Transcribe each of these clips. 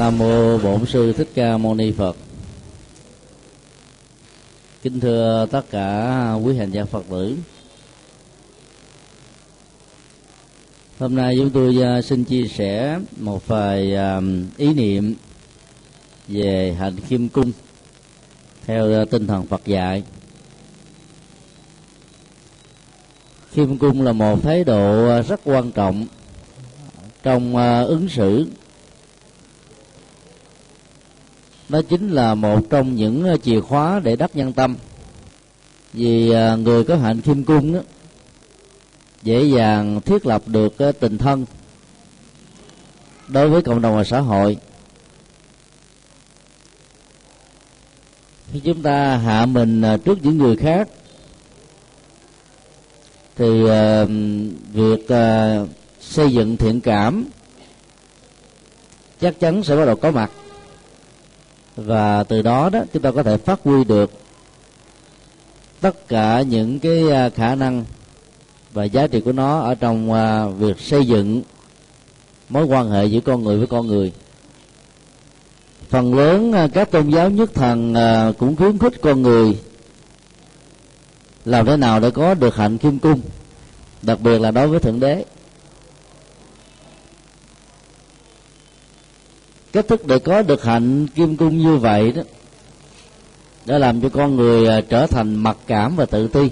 Nam mô Bổn sư Thích Ca Mâu Ni Phật. Kính thưa tất cả quý hành giả Phật tử. Hôm nay chúng tôi à, xin chia sẻ một vài à, ý niệm về hành kim cung theo à, tinh thần Phật dạy. Kim cung là một thái độ rất quan trọng trong ứng xử nó chính là một trong những ờ, chìa khóa để đắc nhân tâm. Vì ờ, người có hạnh kim cung đó, dễ dàng thiết lập được ờ, tình thân đối với cộng đồng và xã hội. Khi chúng ta hạ mình trước những người khác thì việc xây dựng thiện cảm chắc chắn sẽ bắt đầu có mặt và từ đó đó, chúng ta có thể phát huy được tất cả những cái à, khả năng và giá trị của nó ở trong à, việc xây dựng mối quan hệ giữa con người với con người. Phần lớn à, các tôn giáo nhất thần cũng khuyến khích con người làm thế nào để có được hạnh kim cung, đặc biệt là đối với thượng đế. Cách thức để có được hạnh kim cung như vậy đó, đã làm cho con người à, trở thành mặc cảm và tự ti.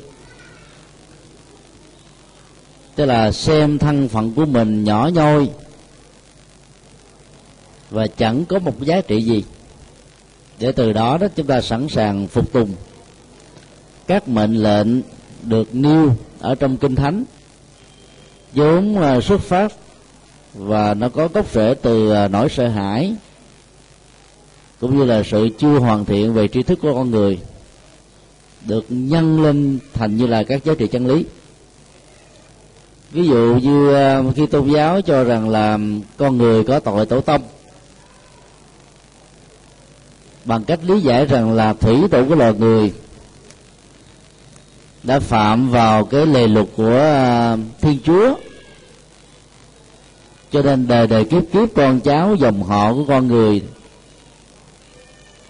Tức là xem thân phận của mình nhỏ nhoi và chẳng có một giá trị gì. Để từ đó đó chúng ta sẵn sàng phục tùng các mệnh lệnh được nêu ở trong kinh thánh. Vốn à, xuất phát và nó có gốc rễ từ à, nỗi sợ hãi, cũng như là sự chưa hoàn thiện về tri thức của con người, được nhân lên thành như là các giá trị chân lý. Ví dụ như à, khi tôn giáo cho rằng là con người có tội tổ tông, bằng cách lý giải rằng là thủy tổ của loài người đã phạm vào cái lề luật của à, thiên chúa cho nên đời đời kiếp kiếp con cháu dòng họ của con người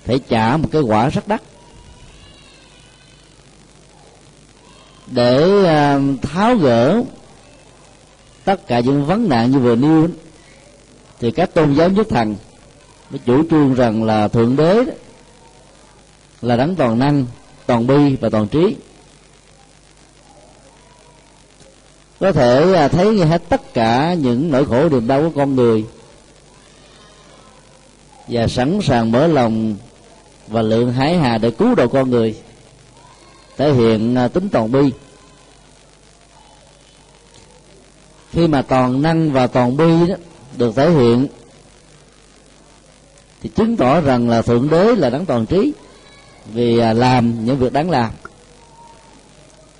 phải trả một cái quả rất đắt. Để à, tháo gỡ tất cả những vấn nạn như vừa nêu thì các tôn giáo nhất thần mới chủ trương rằng là thượng đế là đấng toàn năng, toàn bi và toàn trí. Có thể à, thấy như hết tất cả những nỗi khổ niềm đau của con người và sẵn sàng mở lòng và lượng hải hà để cứu độ con người. Thể hiện à, tính toàn bi. Khi mà toàn năng và toàn bi đó được thể hiện, thì chứng tỏ rằng là thượng đế là đáng toàn trí vì à, làm những việc đáng làm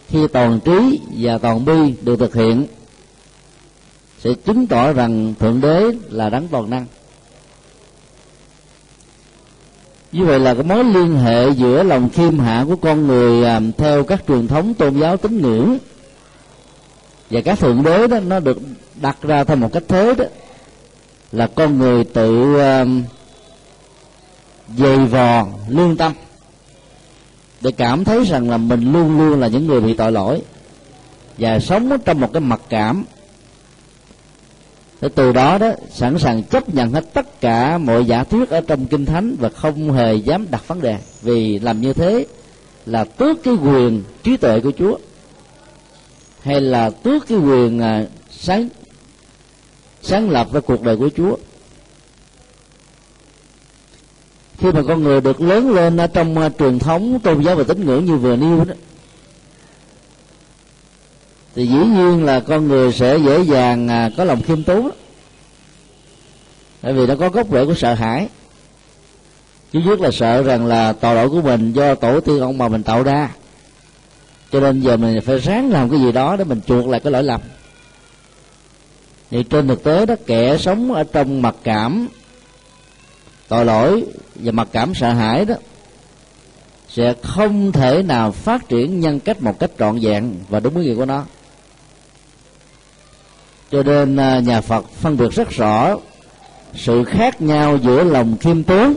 khi toàn trí và toàn bi được thực hiện, sẽ chứng tỏ rằng thượng đế là đáng toàn năng. Như vậy là cái mối liên hệ giữa lòng khiêm hạ của con người à, theo các truyền thống tôn giáo tín ngưỡng và các thượng đế đó, nó được đặt ra theo một cách thế đó, là con người tự à, dày vò, lương tâm để cảm thấy rằng là mình luôn luôn là những người bị tội lỗi. Và sống trong một cái mặc cảm. Để từ đó đó, sẵn sàng chấp nhận hết tất cả mọi giả thuyết ở trong kinh thánh và không hề dám đặt vấn đề. Vì làm như thế là tước cái quyền trí tuệ của Chúa, hay là tước cái quyền à, sáng sáng lập ra cuộc đời của Chúa. Khi mà con người được lớn lên ở trong uh, truyền thống tôn giáo và tín ngưỡng như vừa nêu đó thì dĩ nhiên là con người sẽ dễ dàng uh, có lòng khiêm tốn đó. tại vì nó có gốc rễ của sợ hãi. Chứ nhất là sợ rằng là tội lỗi của mình do tổ tiên ông bà mình tạo ra. Cho nên giờ mình phải ráng làm cái gì đó để mình chuộc lại cái lỗi lầm. Thì trên thực tế đó kẻ sống ở trong mặc cảm tội lỗi và mặc cảm sợ hãi đó sẽ không thể nào phát triển nhân cách một cách trọn vẹn và đúng ý nghĩa của nó. Cho nên à, nhà Phật phân biệt rất rõ sự khác nhau giữa lòng khiêm tốn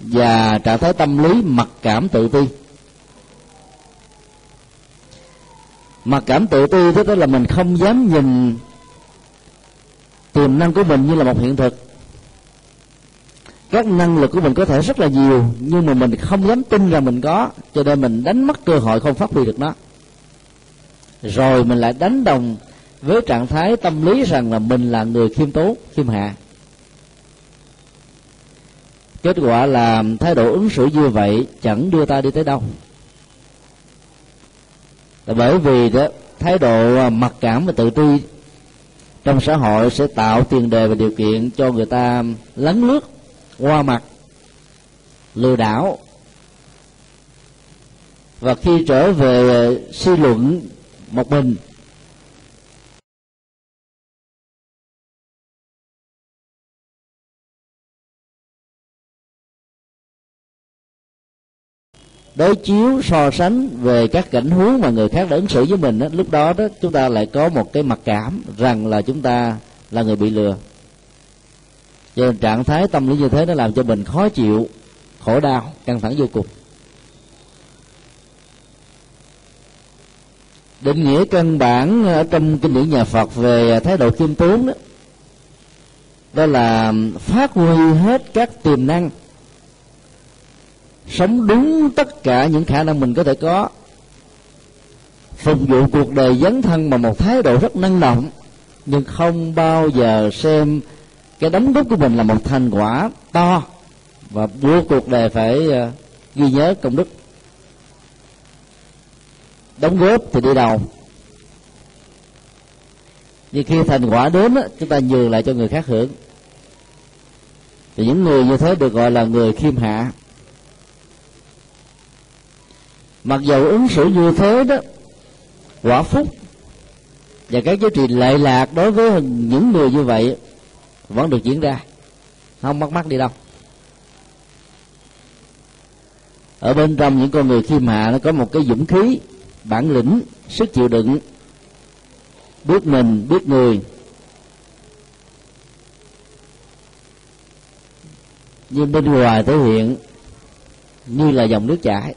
và trạng thái tâm lý mặc cảm tự ti. Mặc cảm tự ti tức là mình không dám nhìn tiềm năng của mình như là một hiện thực các năng lực của mình có thể rất là nhiều, nhưng mà mình không dám tin rằng mình có, cho nên mình đánh mất cơ hội không phát huy được nó. Rồi mình lại đánh đồng với trạng thái tâm lý rằng là mình là người khiêm tốn, khiêm hạ. Kết quả là thái độ ứng xử như vậy chẳng đưa ta đi tới đâu. Là bởi vì đó, thái độ à, mặc cảm và tự ti trong xã hội sẽ tạo tiền đề và điều kiện cho người ta lấn lướt qua mặt lừa đảo. Và khi trở về ờ, suy luận một mình. Đối chiếu so sánh về các cảnh huống mà người khác đã ứng xử với mình đó, lúc đó đó chúng ta lại có một cái mặc cảm rằng là chúng ta là người bị lừa cho nên trạng thái tâm lý như thế nó làm cho mình khó chịu, khổ đau, căng thẳng vô cùng. Định nghĩa căn bản ở trong kinh điển nhà Phật về thái độ khiêm tốn đó đó là phát huy hết các tiềm năng, sống đúng tất cả những khả năng mình có thể có, phục vụ cuộc đời dấn thân bằng một thái độ rất năng động, nhưng không bao giờ xem cái đóng góp của mình là một thành quả to và buộc cuộc đời phải ờ, ghi nhớ công đức. Đóng góp thì đi đầu. Nhưng khi thành quả đến chúng ta nhường lại cho người khác hưởng. Thì những người như thế được gọi là người khiêm hạ. Mặc dầu ứng xử như thế đó, quả phúc và các giá trị lệ lạc đối với những người như vậy vẫn được diễn ra. Không mất mắt đi đâu. Ở bên trong những con người khiêm hạ, nó có một cái dũng khí, bản lĩnh, sức chịu đựng. Biết mình, biết người. Nhưng bên ngoài thể hiện như là dòng nước chảy.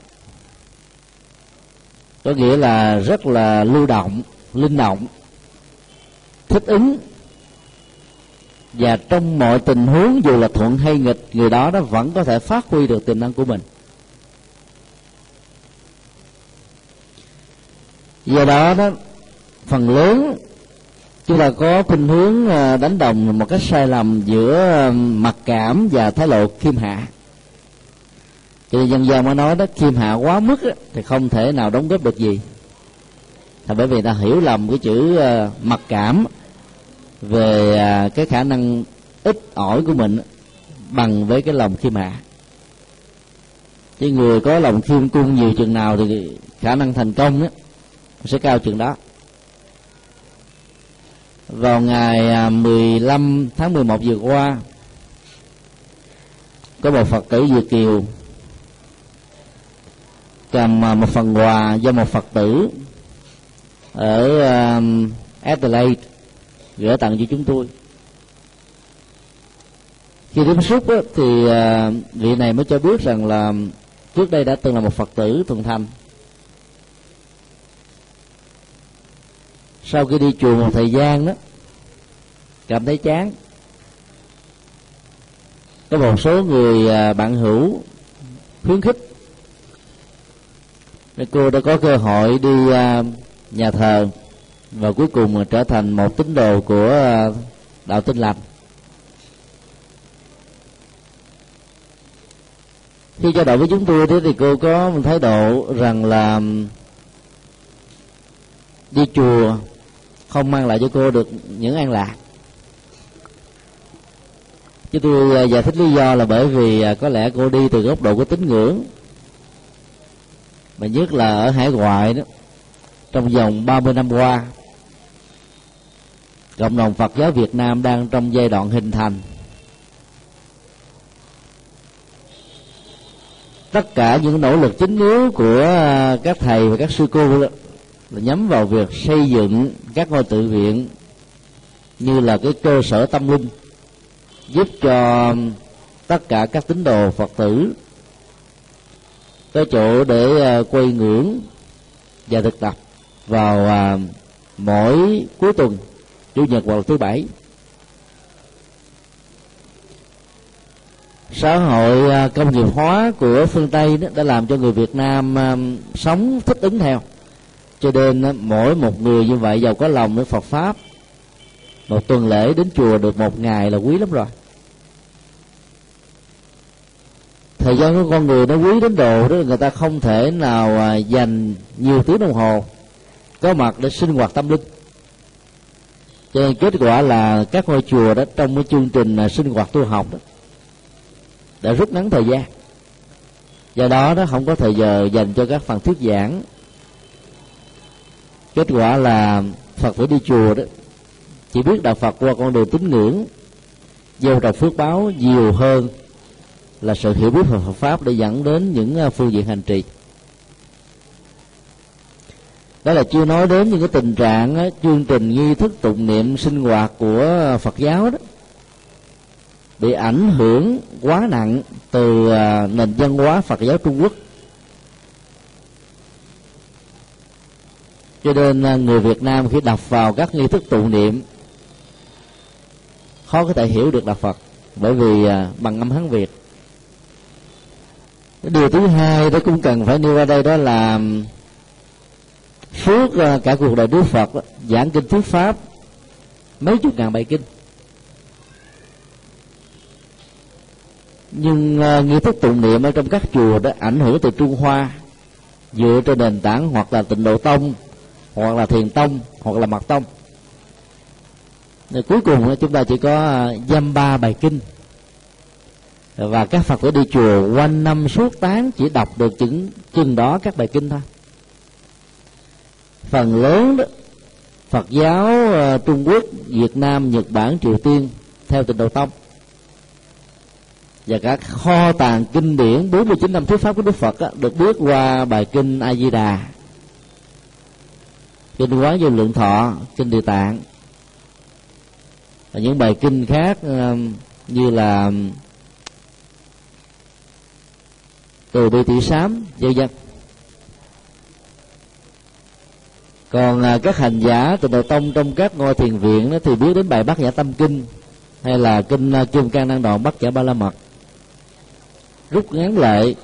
Có nghĩa là rất là lưu động, linh động, thích ứng và trong mọi tình huống, dù là thuận hay nghịch, người đó nó vẫn có thể phát huy được tiềm năng của mình. Do đó đó, phần lớn chúng ta có khuynh hướng à, đánh đồng một cách sai lầm giữa à, mặc cảm và thái độ khiêm hạ. Cho nên dân gian mới nói đó, khiêm hạ quá mức thì không thể nào đóng góp được gì. Là bởi vì ta hiểu lầm cái chữ à, mặc cảm về à, cái khả năng ít ỏi của mình bằng với cái lòng khiêm hạ. Chứ người có lòng khiêm cung nhiều chừng nào thì khả năng thành công đó sẽ cao chừng đó. Vào ngày à, 15 tháng 11 vừa qua, có một Phật tử Việt Kiều cầm à, một phần quà do một Phật tử ở Adelaide gửi tặng cho chúng tôi. Khi tiếp xúc á, thì à, vị này mới cho biết rằng là trước đây đã từng là một Phật tử thuần thành sau khi đi chùa một thời gian đó cảm thấy chán. Có một số người à, bạn hữu khuyến khích. Nên cô đã có cơ hội đi à, nhà thờ và cuối cùng trở thành một tín đồ của à, đạo tinh lành. Khi trao đổi với chúng tôi thế thì cô có một thái độ rằng là đi chùa không mang lại cho cô được những an lạc. Chứ tôi à, giải thích lý do là bởi vì à, có lẽ cô đi từ góc độ của tín ngưỡng, mà nhất là ở hải ngoại đó, trong vòng 30 năm qua cộng đồng Phật giáo Việt Nam đang trong giai đoạn hình thành. Tất cả những nỗ lực chính yếu của các thầy và các sư cô là nhắm vào việc xây dựng các ngôi tự viện như là cái cơ sở tâm linh, giúp cho tất cả các tín đồ phật tử có chỗ để à, quay ngưỡng và thực tập vào à, mỗi cuối tuần chủ nhật hoặc thứ bảy. Xã hội à, công nghiệp hóa của phương tây đó đã làm cho người việt nam à, sống, thích ứng theo. Cho nên à, mỗi một người như vậy giàu có lòng với phật pháp, một tuần lễ đến chùa được một ngày là quý lắm rồi. Thời gian của con người nó quý đến độ đó người ta không thể nào dành nhiều tiếng đồng hồ có mặt để sinh hoạt tâm linh cho nên kết quả là các ngôi chùa đó trong cái chương trình à, sinh hoạt tu học đó, đã rút ngắn thời gian. Do đó nó không có thời giờ dành cho các phần thuyết giảng. Kết quả là phật tử đi chùa đó, chỉ biết đạo phật qua con đường tín ngưỡng, gieo trồng phước báo nhiều hơn là sự hiểu biết về Phật pháp để dẫn đến những à, phương diện hành trì đó là chưa nói đến những cái tình trạng chương trình nghi thức tụng niệm sinh hoạt của Phật giáo đó, bị ảnh hưởng quá nặng từ à, nền văn hóa Phật giáo Trung Quốc. Cho nên à, người Việt Nam khi đọc vào các nghi thức tụng niệm, khó có thể hiểu được đạo Phật, bởi vì à, bằng âm Hán Việt. Điều thứ hai đó cũng cần phải nêu ra đây đó là suốt à, cả cuộc đời Đức Phật giảng kinh thuyết pháp mấy chục ngàn bài kinh. Nhưng uh, nghi thức tụng niệm ở trong các chùa đó ảnh hưởng từ Trung Hoa dựa trên nền tảng hoặc là tịnh độ tông hoặc là thiền tông hoặc là mật tông. Rồi cuối cùng chúng ta chỉ có à, dăm ba bài kinh. Và các phật tử đi chùa quanh năm suốt tháng chỉ đọc được chừng chừng đó các bài kinh thôi phần lớn đó Phật giáo ờ, Trung Quốc, Việt Nam, Nhật Bản, Triều Tiên theo tịnh độ tông. Và các kho tàng kinh điển 49 năm thuyết pháp của Đức Phật đó, được bước qua bài kinh A Di Đà, kinh quán vô lượng thọ, kinh địa tạng. Và những bài kinh khác ờ, như là từ bi tỷ sám vân vân. Còn à, các hành giả từ đầu tông trong các ngôi thiền viện đó, thì biết đến bài bát nhã tâm kinh hay là kinh à, kim cang năng đoạn bát nhã ba la mật. Rút ngắn lại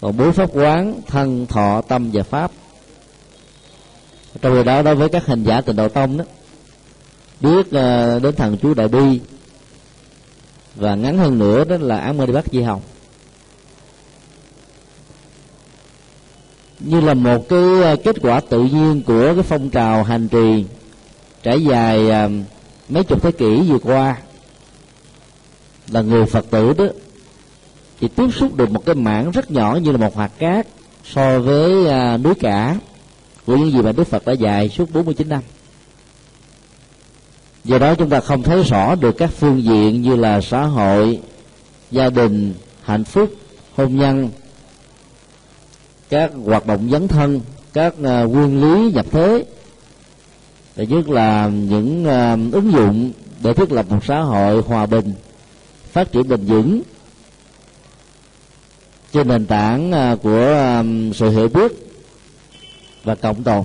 còn bốn pháp quán thân thọ tâm và pháp. Trong khi đó đối với các hành giả từ đầu tông đó biết uh, đến thần chú đại bi và ngắn hơn nữa đó là ám mê đi bát di hồng. Như là một cái ờ, kết quả tự nhiên của cái phong trào hành trì trải dài ờ, mấy chục thế kỷ vừa qua là người phật tử đó thì tiếp xúc được một cái mảng rất nhỏ như là một hạt cát so với ờ, núi cả của những gì mà Đức Phật đã dạy suốt 49 năm. Do đó chúng ta không thấy rõ được các phương diện như là xã hội, gia đình, hạnh phúc, hôn nhân, các hoạt động dấn thân các uh, nguyên lý nhập thế. Thứ nhất là những uh, ứng dụng để thiết lập một xã hội hòa bình phát triển bền vững. Trên nền tảng uh, của sự hiểu biết và cộng đồng.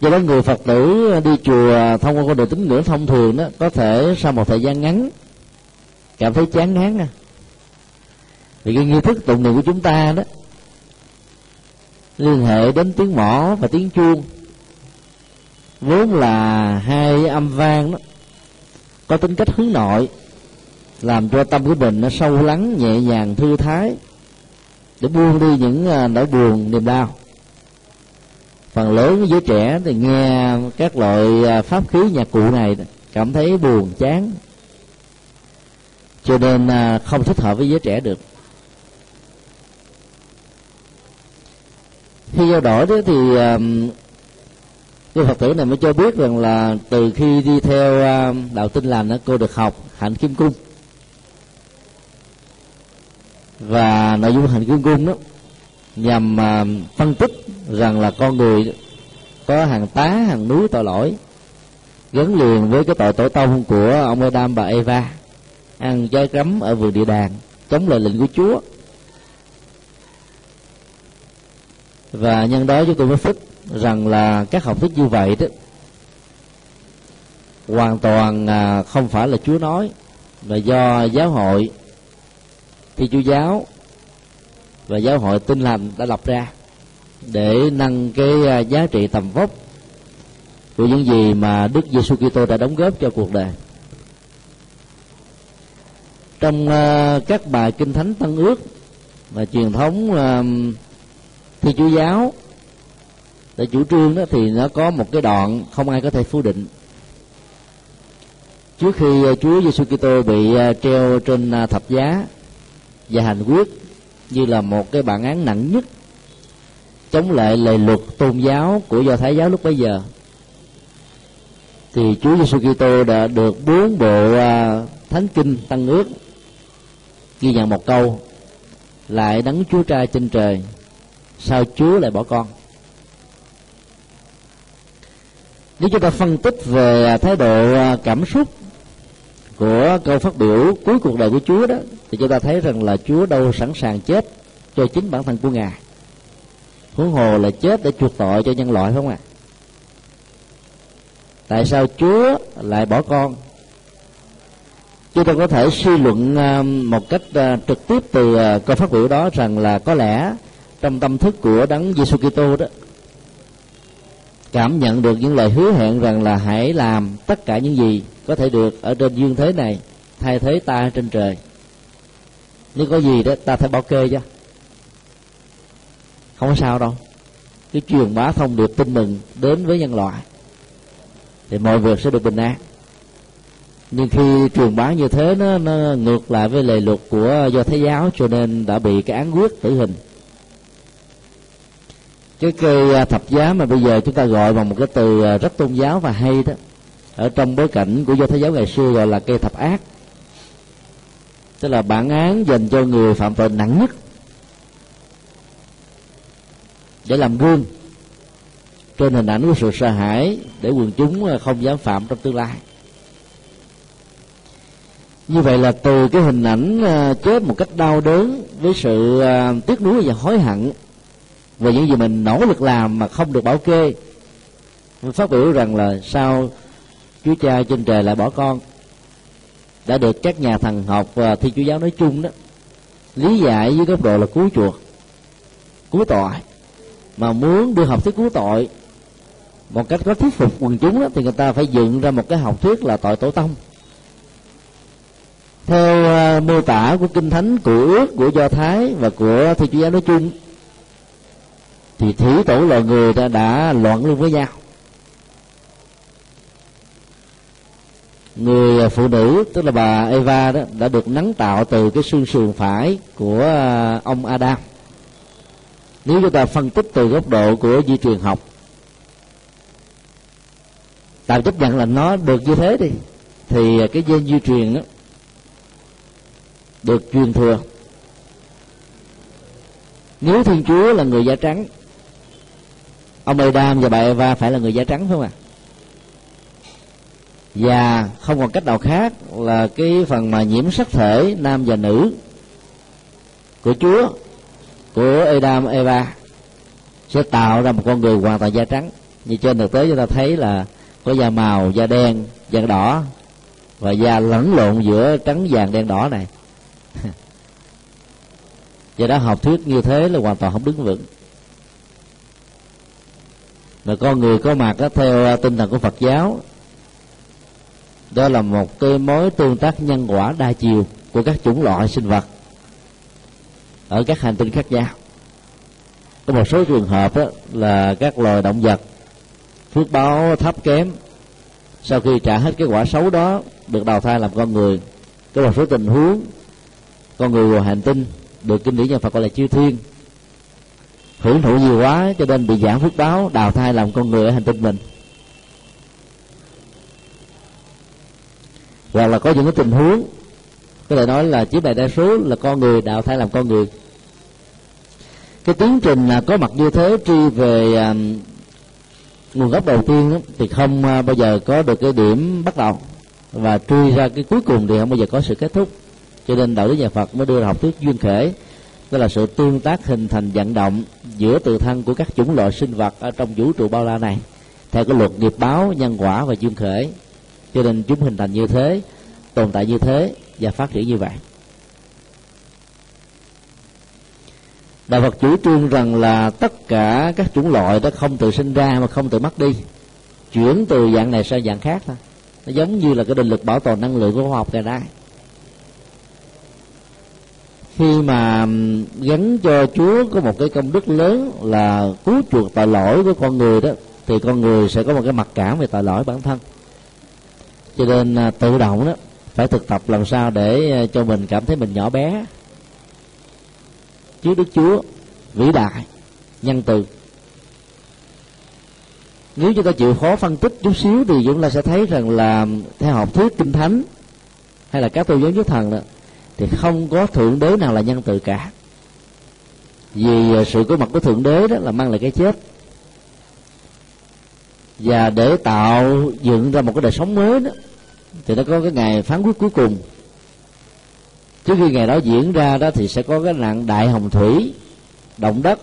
Do đó người phật tử đi chùa thông qua con đường tín ngưỡng thông thường đó có thể sau một thời gian ngắn cảm thấy chán ngán thì vì cái nghi thức tụng niệm của chúng ta đó, liên hệ đến tiếng mõ và tiếng chuông. Vốn là hai âm vang đó, có tính cách hướng nội, làm cho tâm của mình nó sâu lắng, nhẹ nhàng, thư thái, để buông đi những à, nỗi buồn, niềm đau. Phần lớn giới trẻ thì nghe các loại à, pháp khí nhạc cụ này cảm thấy buồn, chán. Cho nên à, không thích hợp với giới trẻ được. Khi giao đổi đó thì um, cô cái phật tử này mới cho biết rằng là từ khi đi theo um, đạo tinh lành đó, cô được học hạnh kim cung. Và nội dung hạnh kim cung đó nhằm um, phân tích rằng là con người có hàng tá, hàng núi tội lỗi, gắn liền với cái tội tổ tông của ông Adam và Eva, ăn trái cấm ở vườn địa đàng, chống lời lệnh của Chúa. Và nhân đó chúng tôi mới phích rằng là các học thuyết như vậy đó, hoàn toàn à, không phải là Chúa nói, mà do giáo hội thì chúa giáo và giáo hội tinh lành đã lập ra để nâng cái à, giá trị tầm vóc của những gì mà Đức Giêsu Kitô đã đóng góp cho cuộc đời. Trong à, các bài kinh thánh tân ước và truyền thống thi chúa giáo để chủ trương đó, thì nó có một cái đoạn không ai có thể phủ định. Trước khi à, Chúa Giêsu Kitô bị à, treo trên à, thập giá và hành quyết như là một cái bản án nặng nhất chống lại lời luật tôn giáo của do thái giáo lúc bấy giờ, thì Chúa Giêsu Kitô đã được bốn bộ thánh kinh tăng ước ghi nhận một câu, lại đấng Chúa trai trên trời sao Chúa lại bỏ con? Nếu chúng ta phân tích về à, thái độ à, cảm xúc của câu phát biểu cuối cuộc đời của Chúa đó, thì chúng ta thấy rằng là Chúa đâu sẵn sàng chết cho chính bản thân của ngài. Huống hồ là chết để chuộc tội cho nhân loại không ạ? À? tại sao Chúa lại bỏ con? Chúng ta có thể suy luận à, một cách trực tiếp từ câu phát biểu đó rằng là có lẽ trong tâm thức của đấng Giêsu Kitô đó cảm nhận được những lời hứa hẹn rằng là hãy làm tất cả những gì có thể được ở trên dương thế này thay thế ta trên trời. Nếu có gì đó ta phải bảo kê chứ không có sao đâu. Cái truyền bá thông điệp tin mừng đến với nhân loại thì mọi việc sẽ được bình an. Nhưng khi truyền bá như thế nó, nó ngược lại với lề luật của do thái giáo cho nên đã bị cái án quyết tử hình cái cây à, thập giá mà bây giờ chúng ta gọi bằng một cái từ à, rất tôn giáo và hay đó. Ở trong bối cảnh của do thái giáo ngày xưa gọi là cây thập ác. Tức là bản án dành cho người phạm tội nặng nhất. Để làm gương trên hình ảnh của sự sợ hãi để quần chúng à, không dám phạm trong tương lai. Như vậy là từ cái hình ảnh chết một cách đau đớn với sự tiếc nuối và hối hận về những gì mình nỗ lực làm mà không được bảo kê. Mình phát biểu rằng là sao chúa cha trên trời lại bỏ con đã được các nhà thần học và thi chúa giáo nói chung đó lý giải với góc độ là cứu chuộc cứu tội. Mà muốn đưa học thuyết cứu tội một cách có thuyết phục quần chúng đó, thì người ta phải dựng ra một cái học thuyết là tội tổ tông. Theo uh, mô tả của kinh thánh của ước của do thái và của thi chúa giáo nói chung thì thủy tổ loài người đã, đã loạn luôn với nhau. Người à, phụ nữ tức là bà Eva đó đã được nắng tạo từ cái xương sườn phải của à, ông Adam. Nếu chúng ta phân tích từ góc độ của di truyền học tạm chấp nhận là nó được như thế đi thì à, cái gen di truyền đó được truyền thừa. Nếu thiên chúa là người da trắng ông Adam và bà Eva phải là người da trắng phải không ạ? À? và không còn cách nào khác là cái phần mà nhiễm sắc thể nam và nữ của Chúa, của Adam Eva sẽ tạo ra một con người hoàn toàn da trắng. Như trên thực tế chúng ta thấy là có da màu, da đen, da đỏ và da lẫn lộn giữa trắng vàng, đen đỏ này. Do đó học thuyết như thế là hoàn toàn không đứng vững mà con người có mặt đó, theo à, tinh thần của Phật giáo đó là một cái mối tương tác nhân quả đa chiều của các chủng loại sinh vật ở các hành tinh khác nhau. Có một số trường hợp đó là các loài động vật phước báo thấp kém sau khi trả hết cái quả xấu đó được đào thai làm con người. Có một số tình huống con người của hành tinh được kinh điển nhân Phật gọi là chư thiên hưởng thụ nhiều quá cho nên bị giảm phước báo đào thai làm con người ở hành tinh mình. Hoặc là có những cái tình huống có thể nói là chỉ đại đa số là con người đào thai làm con người. Cái tiến trình là có mặt như thế truy về um, nguồn gốc đầu tiên đó, thì không à, bao giờ có được cái điểm bắt đầu. Và truy ra cái cuối cùng thì không bao giờ có sự kết thúc. Cho nên đạo lý nhà Phật mới đưa ra học thuyết duyên khể đó là sự tương tác hình thành vận động giữa tự thân của các chủng loại sinh vật ở trong vũ trụ bao la này. Theo cái luật nghiệp báo, nhân quả và duyên khởi. Cho nên chúng hình thành như thế, tồn tại như thế và phát triển như vậy. Đạo phật chủ trương rằng là tất cả các chủng loại đó không tự sinh ra mà không tự mất đi. Chuyển từ dạng này sang dạng khác thôi. Nó giống như là cái định lực bảo tồn năng lượng của khoa học ngày nay khi mà gắn cho Chúa có một cái công đức lớn là cứu chuộc tội lỗi của con người đó, thì con người sẽ có một cái mặc cảm về tội lỗi bản thân. Cho nên à, tự động đó, phải thực tập làm sao để à, cho mình cảm thấy mình nhỏ bé. Trước Đức Chúa, vĩ đại, nhân từ. Nếu chúng ta chịu khó phân tích chút xíu thì chúng ta sẽ thấy rằng là theo học thuyết kinh thánh, hay là các tôn giáo nhất thần đó thì không có thượng đế nào là nhân từ cả. Vì à, sự có mặt của thượng đế đó là mang lại cái chết. Và để tạo dựng ra một cái đời sống mới đó, thì nó có cái ngày phán quyết cuối cùng. Trước khi ngày đó diễn ra đó thì sẽ có cái nạn đại hồng thủy, động đất.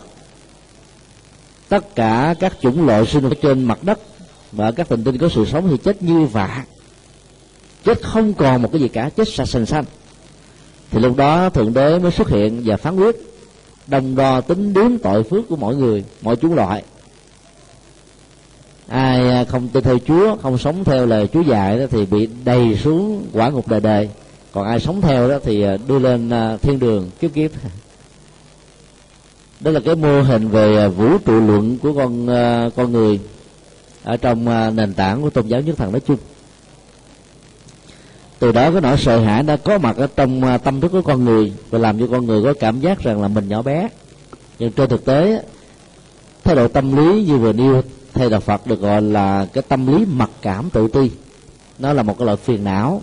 Tất cả các chủng loại sinh vật trên mặt đất và các hành tinh có sự sống thì chết như vạ. Chết không còn một cái gì cả, chết sạch sành xanh thì lúc đó thượng đế mới xuất hiện và phán quyết, đồng đo tính đếm tội phước của mỗi người mọi chúng loại. Ai à, không tin theo chúa, không sống theo lời chúa dạy đó thì bị đầy xuống quả ngục đời đời. Còn ai sống theo đó thì à, đưa lên à, thiên đường kiếp kiếp. Đó là cái mô hình về vũ trụ luận của con con người ở trong nền tảng của tôn giáo nhất thần nói chung từ đó cái nỗi sợ hãi đã có mặt ở trong à, tâm thức của con người và làm cho con người có cảm giác rằng là mình nhỏ bé. Nhưng trên thực tế thái độ tâm lý như vừa nêu, thầy đạo phật được gọi là cái tâm lý mặc cảm tự ti. Nó là một cái loại phiền não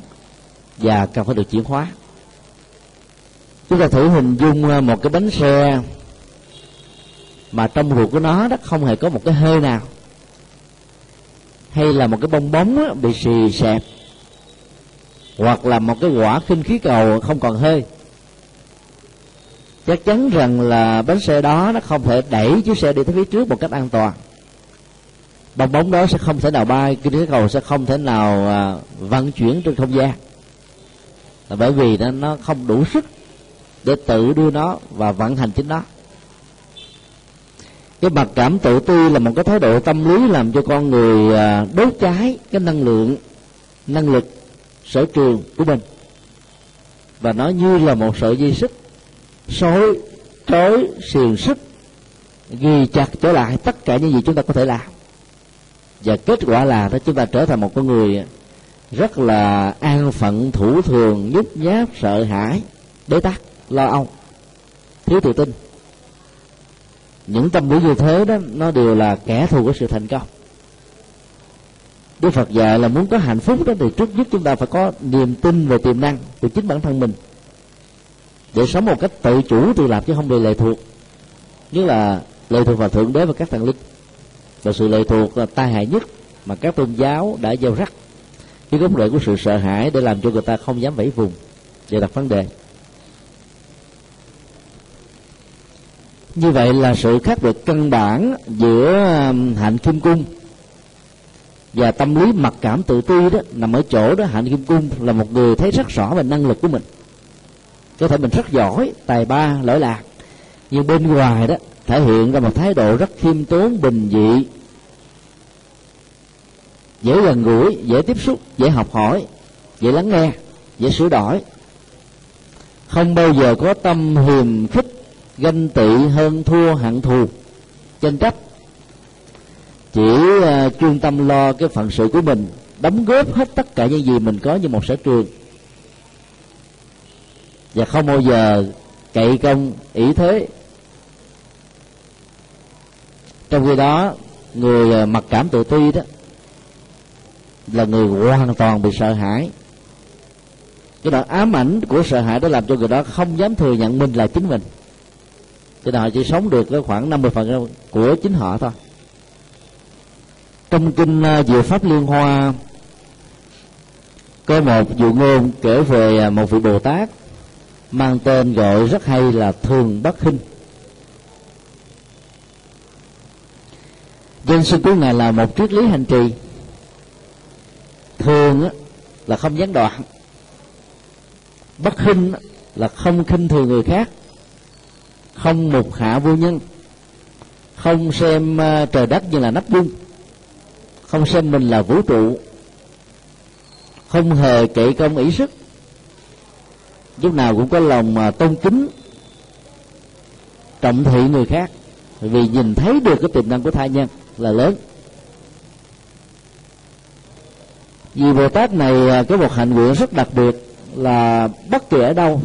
và cần phải được chuyển hóa. Chúng ta thử hình dung à, một cái bánh xe mà trong ruột của nó đó không hề có một cái hơi nào. Hay là một cái bong bóng bị xì xẹp hoặc là một cái quả khinh khí cầu không còn hơi. Chắc chắn rằng là bánh xe đó nó không thể đẩy chiếc xe đi tới phía trước một cách an toàn. Bong bóng đó sẽ không thể nào bay kinh khí cầu sẽ không thể nào à, vận chuyển trên không gian. Là bởi vì nó, nó không đủ sức để tự đưa nó và vận hành chính nó. Cái mặc cảm tự ti là một cái thái độ tâm lý làm cho con người à, đốt cháy cái năng lượng năng lực sở trường của mình. Và nó như là một sợi dây xích, sói, trói, xiềng xích, ghi chặt trở lại tất cả những gì chúng ta có thể làm. Và kết quả là đó, chúng ta trở thành một con người rất là an phận, thủ thường, nhút nhát, sợ hãi, bế tắc, lo âu, thiếu tự tin. Những tâm lý như thế đó, nó đều là kẻ thù của sự thành công. Đức Phật dạy là muốn có hạnh phúc đó, thì trước nhất chúng ta phải có niềm tin về tiềm năng từ chính bản thân mình. Để sống một cách tự chủ tự lập chứ không bị lệ thuộc. Như là lệ thuộc vào thượng đế và các thần linh. Và sự lệ thuộc là tai hại nhất mà các tôn giáo đã gieo rắc. Cái gốc rễ của sự sợ hãi để làm cho người ta không dám vẫy vùng. Và đặt vấn đề. Như vậy là sự khác biệt căn bản giữa um, hạnh kim cung và tâm lý mặc cảm tự ti đó, nằm ở chỗ đó, hạnh kim cung là một người thấy rất rõ về năng lực của mình. Có thể mình rất giỏi, tài ba, lỗi lạc. Nhưng bên ngoài đó, thể hiện ra một thái độ rất khiêm tốn, bình dị. Dễ gần gũi, dễ tiếp xúc, dễ học hỏi, dễ lắng nghe, dễ sửa đổi. Không bao giờ có tâm hiềm khích, ganh tị hơn thua hận thù. Tranh chấp chỉ uh, chuyên tâm lo cái phận sự của mình đóng góp hết tất cả những gì mình có như một sở trường. Và không bao giờ cậy công ý thế. Trong khi đó người à, mặc cảm tự ti đó là người hoàn toàn bị sợ hãi. Cái đoạn ám ảnh của sợ hãi đó làm cho người đó không dám thừa nhận mình là chính mình. Cho nên họ chỉ sống được khoảng 50 phần của chính họ thôi trong kinh à, Diệu Pháp Liên Hoa có một dụ ngôn kể về à, một vị Bồ Tát mang tên gọi rất hay là Thường Bất Hinh. Danh sư của ngài là một triết lý hành trì. Thường là không gián đoạn, bất hinh là không khinh thường người khác, không mục hạ vô nhân, không xem à, trời đất như là nắp vung không xem mình là vũ trụ. Không hề kệ công ý sức. Lúc nào cũng có lòng mà tôn kính, trọng thị người khác. Vì nhìn thấy được cái tiềm năng của thai nhân là lớn. Vì bồ tát này à, có một hạnh nguyện rất đặc biệt là bất kỳ ở đâu,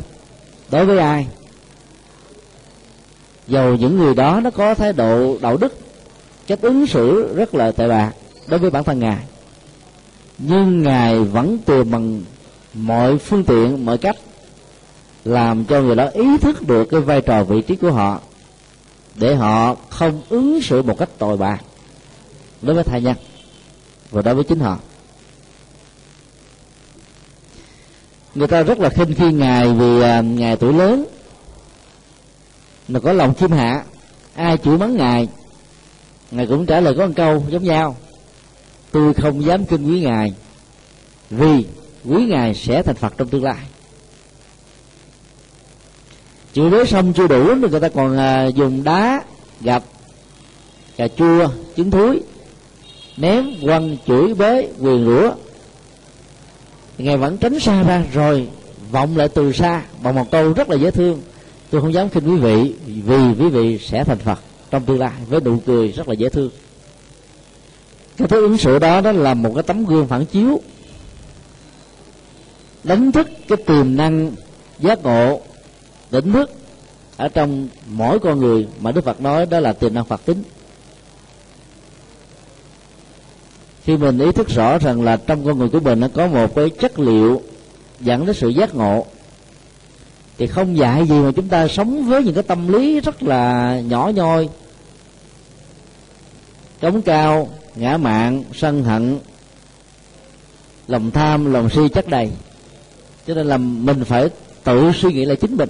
đối với ai dầu những người đó nó có thái độ đạo đức, cách ứng xử rất là tệ bạc đối với bản thân ngài. Nhưng ngài vẫn tìm bằng mọi phương tiện, mọi cách, làm cho người đó ý thức được cái vai trò, vị trí của họ, để họ không ứng xử một cách tồi bạc đối với thai nhân và đối với chính họ. Người ta rất là khinh khi ngài vì à, ngài tuổi lớn, mà có lòng chim hạ, ai chửi mắng ngài ngài cũng trả lời có một câu giống nhau tôi không dám kinh quý ngài, vì quý ngài sẽ thành phật trong tương lai. Chữ đế xong chưa đủ thì người ta còn à, dùng đá, gạch cà chua trứng thúi, ném, quăng, chửi bế, quyền rủa. Ngài vẫn tránh xa ra, rồi vọng lại từ xa bằng một câu rất là dễ thương. Tôi không dám khinh quý vị, vì quý vị sẽ thành phật trong tương lai với nụ cười rất là dễ thương cái thứ ứng xử đó đó là một cái tấm gương phản chiếu. Đánh thức cái tiềm năng giác ngộ tỉnh thức ở trong mỗi con người mà đức phật nói đó là tiềm năng phật tính. Khi mình ý thức rõ rằng là trong con người của mình nó có một cái chất liệu dẫn đến sự giác ngộ, thì không dạy gì mà chúng ta sống với những cái tâm lý rất là nhỏ nhoi cống cao ngã mạn sân hận, lòng tham, lòng si chất đầy. Cho nên là mình phải tự suy nghĩ lại chính mình.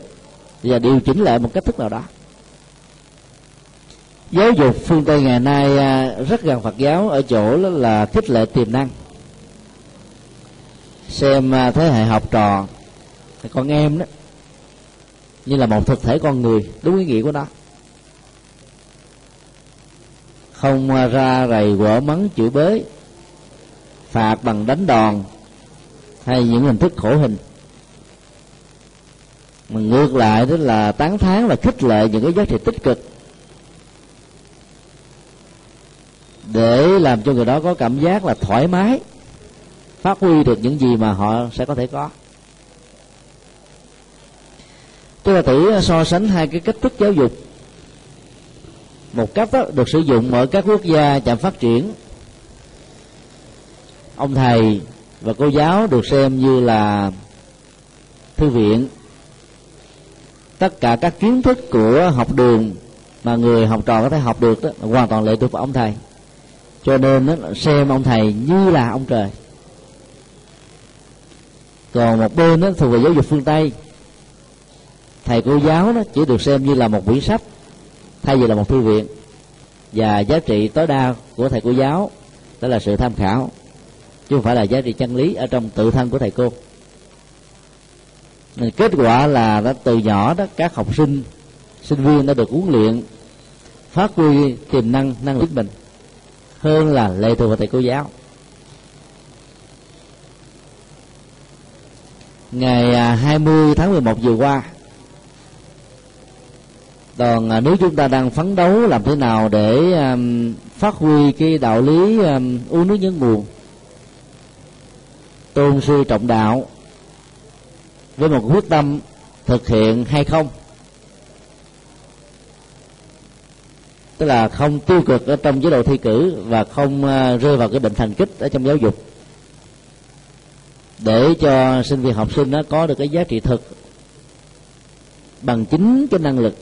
Và điều chỉnh lại một cách thức nào đó. Giáo dục phương tây ngày nay à, rất gần phật giáo, ở chỗ đó là khích lệ tiềm năng. Xem à, thế hệ học trò con em đó, như là một thực thể con người, đúng ý nghĩa của nó không ra rầy quở mắng chửi bới. Phạt bằng đánh đòn hay những hình thức khổ hình. Mà ngược lại đó là tán thán và khích lệ những cái giá trị tích cực. Để làm cho người đó có cảm giác là thoải mái, phát huy được những gì mà họ sẽ có thể có. Chúng ta thử so sánh hai cái cách thức giáo dục một cách đó được sử dụng ở các quốc gia chậm phát triển. Ông thầy và cô giáo được xem như là thư viện. Tất cả các kiến thức của học đường mà người học trò có thể học được đó hoàn toàn lệ thuộc vào ông thầy. Cho nên đó, xem ông thầy như là ông trời. Còn một bên đó thuộc về giáo dục phương tây. Thầy cô giáo đó chỉ được xem như là một quyển sách thay vì là một thư viện và giá trị tối đa của thầy cô giáo, đó là sự tham khảo, chứ không phải là giá trị chân lý ở trong tự thân của thầy cô. Nên kết quả là đã từ nhỏ đó, các học sinh sinh viên đã được huấn luyện, phát huy tiềm năng năng lực mình hơn là lệ thuộc vào thầy cô giáo. Ngày à, 20 tháng 11 vừa qua còn à, nếu chúng ta đang phấn đấu làm thế nào để à, phát huy cái đạo lý à, uống nước nhớ nguồn? Tôn sư trọng đạo với một quyết tâm thực hiện hay không? Tức là không tiêu cực ở trong chế độ thi cử và không à, rơi vào cái bệnh thành kích ở trong giáo dục. Để cho sinh viên học sinh nó có được cái giá trị thực bằng chính cái năng lực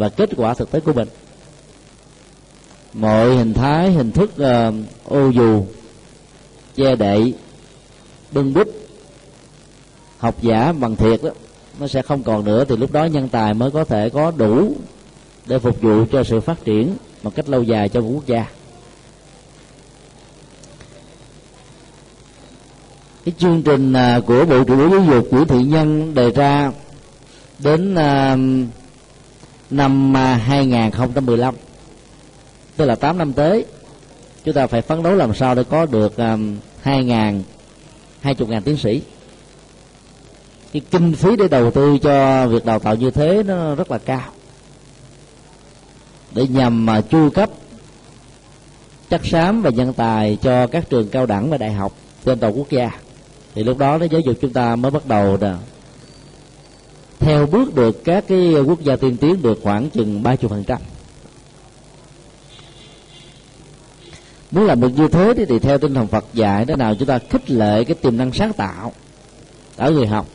và kết quả thực tế của mình. Mọi hình thái hình thức uh, ô dù che đậy bưng bít học giả bằng thiệt đó nó sẽ không còn nữa. Thì lúc đó nhân tài mới có thể có đủ để phục vụ cho sự phát triển một cách lâu dài cho một quốc gia. Cái chương trình à, của bộ trưởng bộ giáo dục nguyễn thị nhân đề ra đến à, năm à, 2015 tức là 8 năm tới, chúng ta phải phấn đấu làm sao để có được à, hai ngàn hai chục ngàn tiến sĩ. Cái kinh phí để đầu tư cho việc đào tạo như thế nó rất là cao. Để nhằm mà chu cấp chắc xám và nhân tài cho các trường cao đẳng và đại học trên toàn quốc gia. Thì lúc đó nó giáo dục chúng ta mới bắt đầu theo bước được các cái quốc gia tiên tiến được khoảng chừng ba phần trăm. Muốn làm được như thế thì theo tinh thần Phật dạy, đó nào chúng ta khích lệ cái tiềm năng sáng tạo ở người học.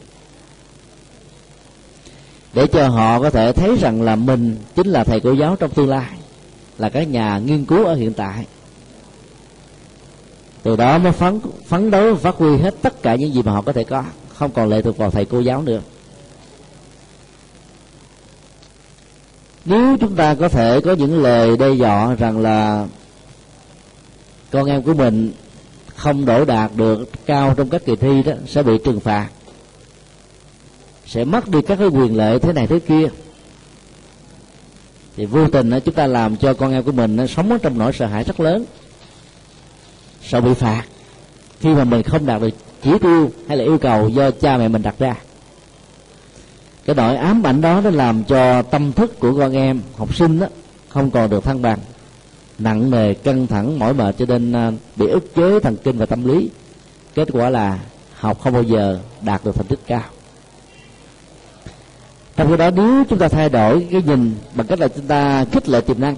Để cho họ có thể thấy rằng là mình chính là thầy cô giáo trong tương lai, là các nhà nghiên cứu ở hiện tại. Từ đó mới phấn phấn đấu phát huy hết tất cả những gì mà họ có thể có, không còn lệ thuộc vào thầy cô giáo nữa. Nếu chúng ta có thể có những lời đe dọa rằng là con em của mình không đổ đạt được cao trong các kỳ thi đó sẽ bị trừng phạt sẽ mất đi các cái quyền lợi thế này thế kia. Thì vô tình đó, chúng ta làm cho con em của mình nó sống trong nỗi sợ hãi rất lớn sợ bị phạt. Khi mà mình không đạt được chỉ tiêu hay là yêu cầu do cha mẹ mình đặt ra cái nỗi ám ảnh đó nó làm cho tâm thức của con em, học sinh đó, không còn được thăng bằng. Nặng nề, căng thẳng, mỏi mệt cho nên à, bị ức chế thần kinh và tâm lý. Kết quả là học không bao giờ đạt được thành tích cao. Trong khi đó, nếu chúng ta thay đổi cái nhìn bằng cách là chúng ta khích lệ tiềm năng,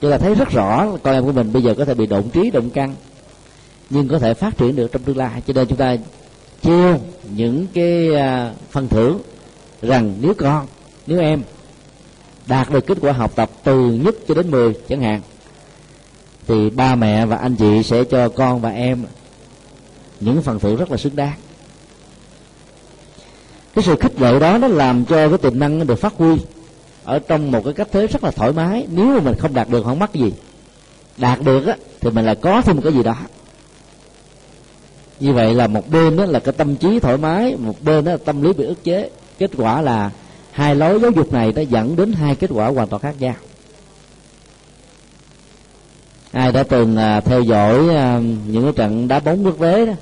chúng ta thấy rất rõ con em của mình bây giờ có thể bị động trí, động căng nhưng có thể phát triển được trong tương lai. Cho nên chúng ta treo những cái à, phần thưởng rằng nếu con nếu em đạt được kết quả học tập từ nhất cho đến 10 chẳng hạn, thì ba mẹ và anh chị sẽ cho con và em những phần thưởng rất là xứng đáng. Cái sự khích lệ đó nó làm cho cái tiềm năng được phát huy ở trong một cái cách thế rất là thoải mái. Nếu mà mình không đạt được, không mắc gì. Đạt được á, thì mình là có thêm một cái gì đó như vậy là một bên đó là cái tâm trí thoải mái, một bên đó là tâm lý bị ức chế. Kết quả là hai lối giáo dục này nó dẫn đến hai kết quả hoàn toàn khác nhau. Ai đã từng à, theo dõi à, những cái trận đá bóng quốc tế đó,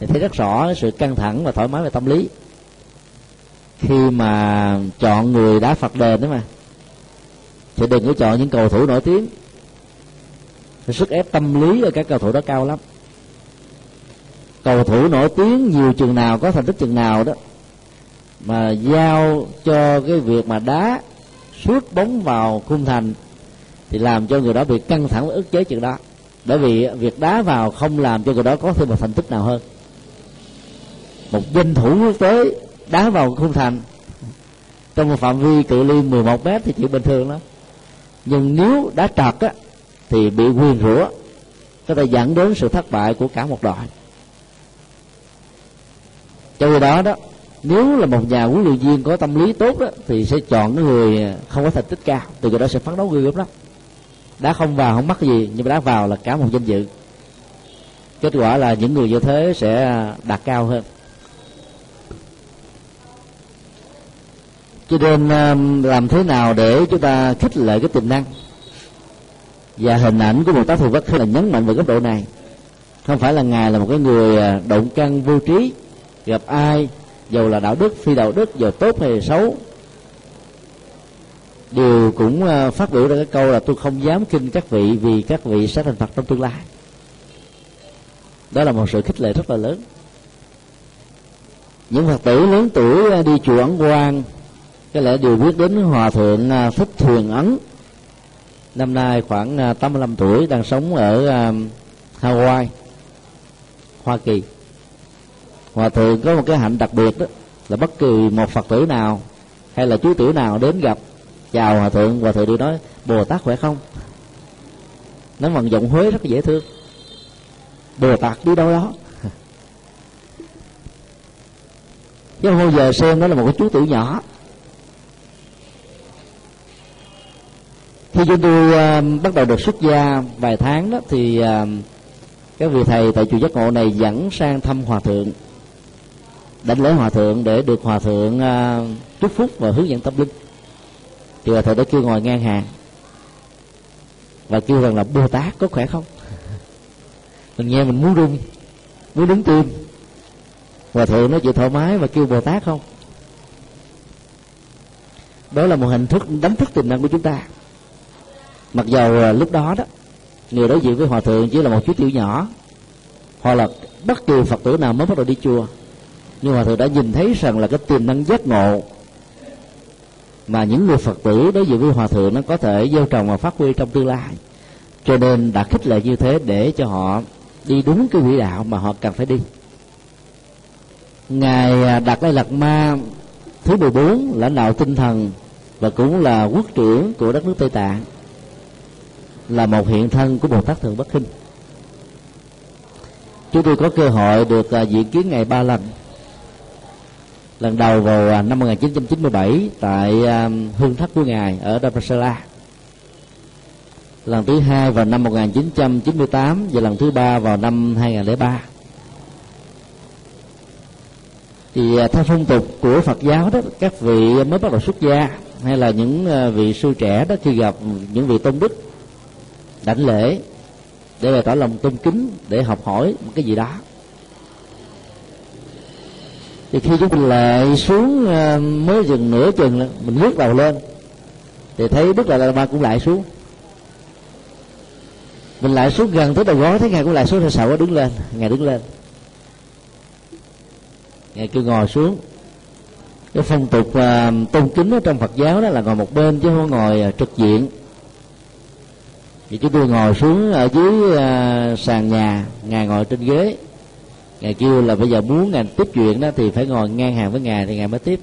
thì thấy rất rõ sự căng thẳng và thoải mái về tâm lý. Khi mà chọn người đá phạt đền đó mà, thì đừng có chọn những cầu thủ nổi tiếng. Sức ép tâm lý ở các cầu thủ đó cao lắm cầu thủ nổi tiếng nhiều chừng nào, có thành tích chừng nào đó, mà giao cho cái việc mà đá suốt bóng vào khung thành, thì làm cho người đó bị căng thẳng và ức chế chừng đó. Bởi vì việc đá vào không làm cho người đó có thêm một thành tích nào hơn. Một danh thủ quốc tế đá vào khung thành, trong một phạm vi cự ly 11 mét thì chuyện bình thường đó nhưng nếu đá trật á, thì bị quyền rủa, có thể dẫn đến sự thất bại của cả một đội cho vì đó đó, nếu là một nhà huấn luyện viên có tâm lý tốt đó, thì sẽ chọn cái người không có thành tích cao. Từ người đó sẽ phấn đấu ghê gớm lắm. Đá không vào không mắc gì, nhưng mà đá vào là cả một danh dự. Kết quả là những người như thế sẽ đạt cao hơn. Cho nên um, làm thế nào để chúng ta khích lệ cái tiềm năng? Và hình ảnh của một tác phẩm vất là nhấn mạnh về góc độ này. Không phải là ngài là một cái người à, động căn vô trí gặp ai dầu là đạo đức, phi đạo đức dầu tốt hay xấu, đều cũng ờ, phát biểu ra cái câu là tôi không dám kinh các vị vì các vị sẽ thành phật trong tương lai. Đó là một sự khích lệ rất là lớn. Những phật tử lớn tuổi ờ, đi chùa ấn quang, có lẽ đều biết đến hòa thượng ờ, thích thuyền ấn. Năm nay khoảng 85 tuổi, đang sống ở Hawaii, Hoa Kỳ hòa thượng có một cái hạnh đặc biệt đó là bất kỳ một phật tử nào hay là chú tiểu nào đến gặp chào hòa thượng hòa thượng đi nói bồ tát khỏe không? Nó bằng giọng huế rất dễ thương. Bồ tát đi đâu đó? Chứ không giờ xem đó là một cái chú tiểu nhỏ. Khi chúng tôi uh, bắt đầu được xuất gia vài tháng đó thì à, uh, các vị thầy tại chùa giác ngộ này dẫn sang thăm hòa thượng đánh lễ hòa thượng để được hòa thượng à, chúc phúc và hướng dẫn tâm linh. Thì hòa thượng đã kêu ngồi ngang hàng và kêu rằng là bồ tát có khỏe không? Mình nghe mình muốn rung muốn đứng tim. Hòa thượng nói chuyện thoải mái và kêu bồ tát không? Đó là một hình thức đánh thức tiềm năng của chúng ta. Mặc dầu à, lúc đó đó, người đối diện với hòa thượng chỉ là một chú tiểu nhỏ, hoặc là bất kỳ phật tử nào mới bắt đầu đi chùa nhưng hòa thượng đã nhìn thấy rằng là cái tiềm năng giác ngộ mà những người phật tử đối diện với hòa thượng nó có thể gieo trồng và phát huy trong tương lai. Cho nên đã khích lệ như thế để cho họ đi đúng cái quỹ đạo mà họ cần phải đi. Ngài à, đạt lai lạt ma thứ 14 lãnh đạo tinh thần và cũng là quốc trưởng của đất nước tây tạng là một hiện thân của bồ tát thượng bất khinh chúng tôi có cơ hội được uh, diễn kiến ngày ba lần lần đầu vào à, năm 1997 tại à, hương thất của ngài ở Dharamsala lần thứ hai vào năm 1998 và lần thứ ba vào năm 2003 thì à, theo phong tục của Phật giáo đó, các vị mới bắt đầu xuất gia hay là những vị sư trẻ đó khi gặp những vị tôn đức, đảnh lễ để bày tỏ lòng tôn kính, để học hỏi một cái gì đó thì khi chúng mình lại xuống ờ, mới dừng nửa chừng mình lướt đầu lên. Thì thấy đức là ba cũng lại xuống. Mình lại xuống gần tới đầu gối thấy ngài cũng lại xuống thì sợ quá đứng lên. Ngài đứng lên. Ngài kêu ngồi xuống. Cái phong tục uh, tôn kính ở trong Phật giáo đó là ngồi một bên chứ không ngồi uh, trực diện. Thì chúng tôi ngồi xuống ở dưới uh, sàn nhà. Ngài ngồi trên ghế ngài kêu là bây giờ muốn ngài tiếp chuyện đó thì phải ngồi ngang hàng với ngài thì ngài mới tiếp.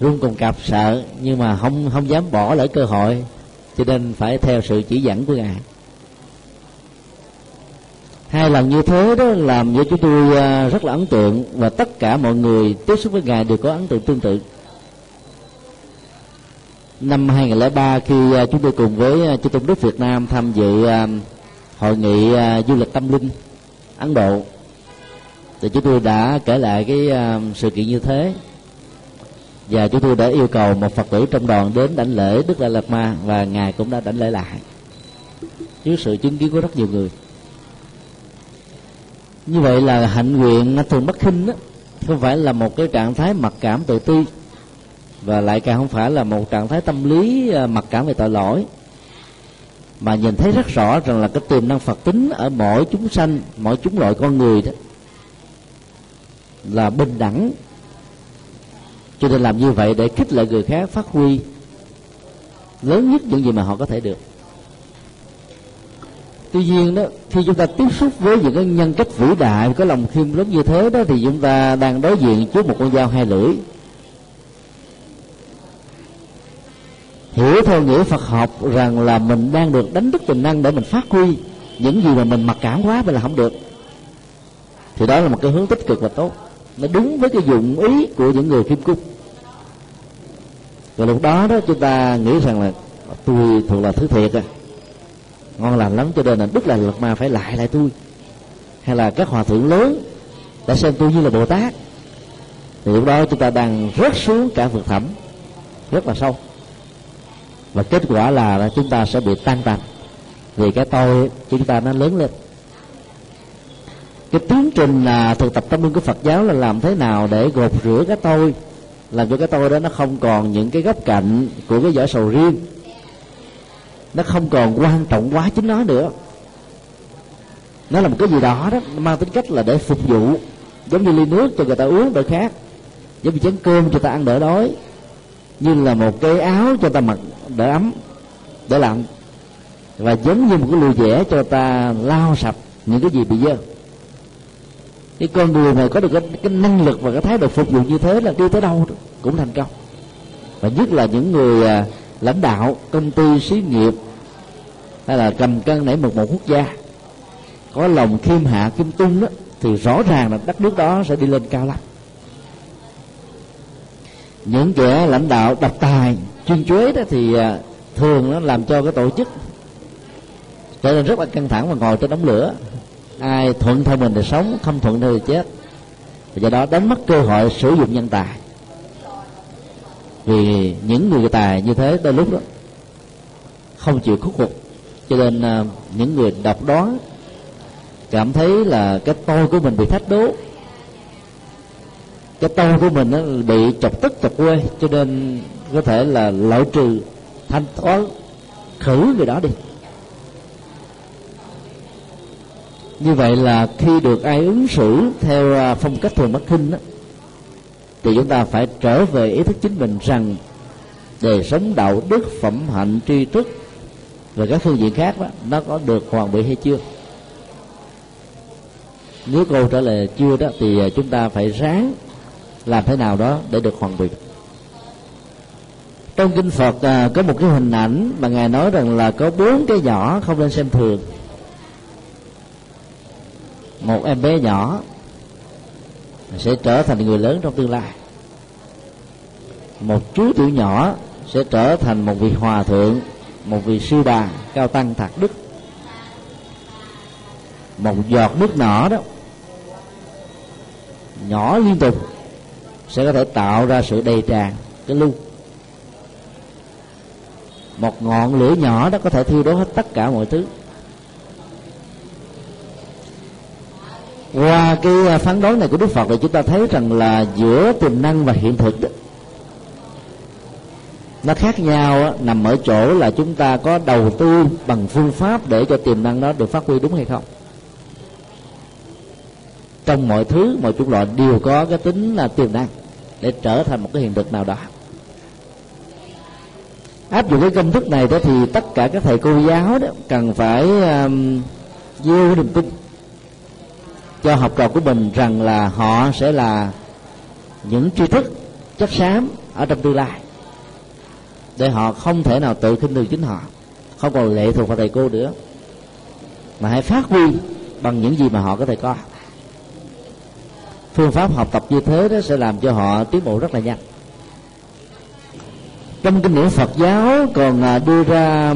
Run cùng cặp sợ nhưng mà không không dám bỏ lỡ cơ hội, cho nên phải theo sự chỉ dẫn của ngài. Hai lần như thế đó làm cho chúng tôi à, rất là ấn tượng và tất cả mọi người tiếp xúc với ngài đều có ấn tượng tương tự. Năm 2003 khi à, chúng tôi cùng với chủ chư tôn đức Việt Nam tham dự hội nghị à, du lịch tâm linh, Ấn Độ. Thì chúng tôi đã kể lại cái à, sự kiện như thế. Và chúng tôi đã yêu cầu một phật tử trong đoàn đến đảnh lễ đức đại lạt ma và ngài cũng đã đảnh lễ lại. Trước sự chứng kiến của rất nhiều người. Như vậy là hạnh nguyện thường bất khinh đó. Không phải là một cái trạng thái mặc cảm tự ti. Và lại càng không phải là một trạng thái tâm lý à, mặc cảm về tội lỗi mà nhìn thấy rất rõ rằng là cái tiềm năng phật tính ở mỗi chúng sanh, mỗi chúng loại con người đó là bình đẳng. Cho nên làm như vậy để khích lệ người khác phát huy lớn nhất những gì mà họ có thể được. Tuy nhiên đó, khi chúng ta tiếp xúc với những cái nhân cách vĩ đại, có lòng khiêm lớn như thế đó, thì chúng ta đang đối diện trước một con dao hai lưỡi. Hiểu theo nghĩa Phật học rằng là mình đang được đánh thức tiềm năng để mình phát huy những gì mà mình mặc cảm quá mình là không được. Thì đó là một cái hướng tích cực và tốt. Nó đúng với cái dụng ý của những người Kim cung. Rồi lúc đó đó chúng ta nghĩ rằng là tôi thuộc là thứ thiệt à. Ngon lành lắm cho nên là đức là lật ma phải lại lại tôi. Hay là các hòa thượng lớn đã xem tôi như là bồ tát. Thì lúc đó chúng ta đang rớt xuống cả vực thẳm, rất là sâu và kết quả là chúng ta sẽ bị tan tành. Vì cái tôi, chúng ta nó lớn lên. Cái tiến trình là thực tập tâm linh của Phật giáo là làm thế nào để gột rửa cái tôi, làm cho cái tôi đó nó không còn những cái góc cạnh của cái vỏ sầu riêng. Nó không còn quan trọng quá chính nó nữa. Nó là một cái gì đó đó mang tính cách là để phục vụ. Giống như ly nước cho người ta uống đỡ khác. Giống như chén cơm cho ta ăn đỡ đói như là một cái áo cho ta mặc đỡ ấm đỡ lạnh và giống như một cái lùi vẽ cho ta lau sạch những cái gì bị dơ. Cái con người này có được cái, cái năng lực và cái thái độ phục vụ như thế là đi tới đâu cũng thành công. Và nhất là những người à, lãnh đạo công ty xí nghiệp hay là cầm cân nảy một một quốc gia có lòng khiêm hạ khiêm tung đó thì rõ ràng là đất nước đó sẽ đi lên cao lắm những kẻ lãnh đạo độc tài, chuyên chuế đó thì à, thường nó làm cho cái tổ chức trở nên rất là căng thẳng và ngồi trên đống lửa. Ai thuận theo mình thì sống, không thuận theo thì chết. Và do đó đánh mất cơ hội sử dụng nhân tài. Vì những người tài như thế đôi lúc đó không chịu khuất phục. Cho nên à, những người độc đoán cảm thấy là cái tôi của mình bị thách đố cái tôi của mình nó bị chọc tức chọc quê cho nên có thể là loại trừ thanh toán khử người đó đi. Như vậy là khi được ai ứng xử theo à, phong cách thường bất kinh đó, thì chúng ta phải trở về ý thức chính mình rằng đời sống đạo đức phẩm hạnh tri thức và các phương diện khác đó nó có được hoàn bị hay chưa? Nếu câu trả lời chưa đó thì à, chúng ta phải ráng làm thế nào đó để được hoàn bị trong kinh phật à, có một cái hình ảnh mà ngài nói rằng là có bốn cái nhỏ không nên xem thường. Một em bé nhỏ sẽ trở thành người lớn trong tương lai. Một chú tiểu nhỏ sẽ trở thành một vị hòa thượng một vị sư bà cao tăng thạc đức. Một giọt nước nỏ đó nhỏ liên tục sẽ có thể tạo ra sự đầy tràn cái lưu. Một ngọn lửa nhỏ đó có thể thiêu đốt hết tất cả mọi thứ. Qua cái à, phán đoán này của đức phật thì chúng ta thấy rằng là giữa tiềm năng và hiện thực đó, nó khác nhau nằm ở chỗ là chúng ta có đầu tư bằng phương pháp để cho tiềm năng đó được phát huy đúng hay không. Trong mọi thứ mọi chủng loại đều có cái tính là tiềm năng để trở thành một cái hiện thực nào đó. Áp dụng cái công thức này đó thì tất cả các thầy cô giáo đó cần phải um, gieo niềm tin cho học trò của mình rằng là họ sẽ là những tri thức chất xám ở trong tương lai để họ không thể nào tự khinh thường chính họ không còn lệ thuộc vào thầy cô nữa mà hãy phát huy bằng những gì mà họ có thể có phương pháp học tập như thế đó sẽ làm cho họ tiến bộ rất là nhanh. Trong kinh điển Phật giáo còn à, đưa ra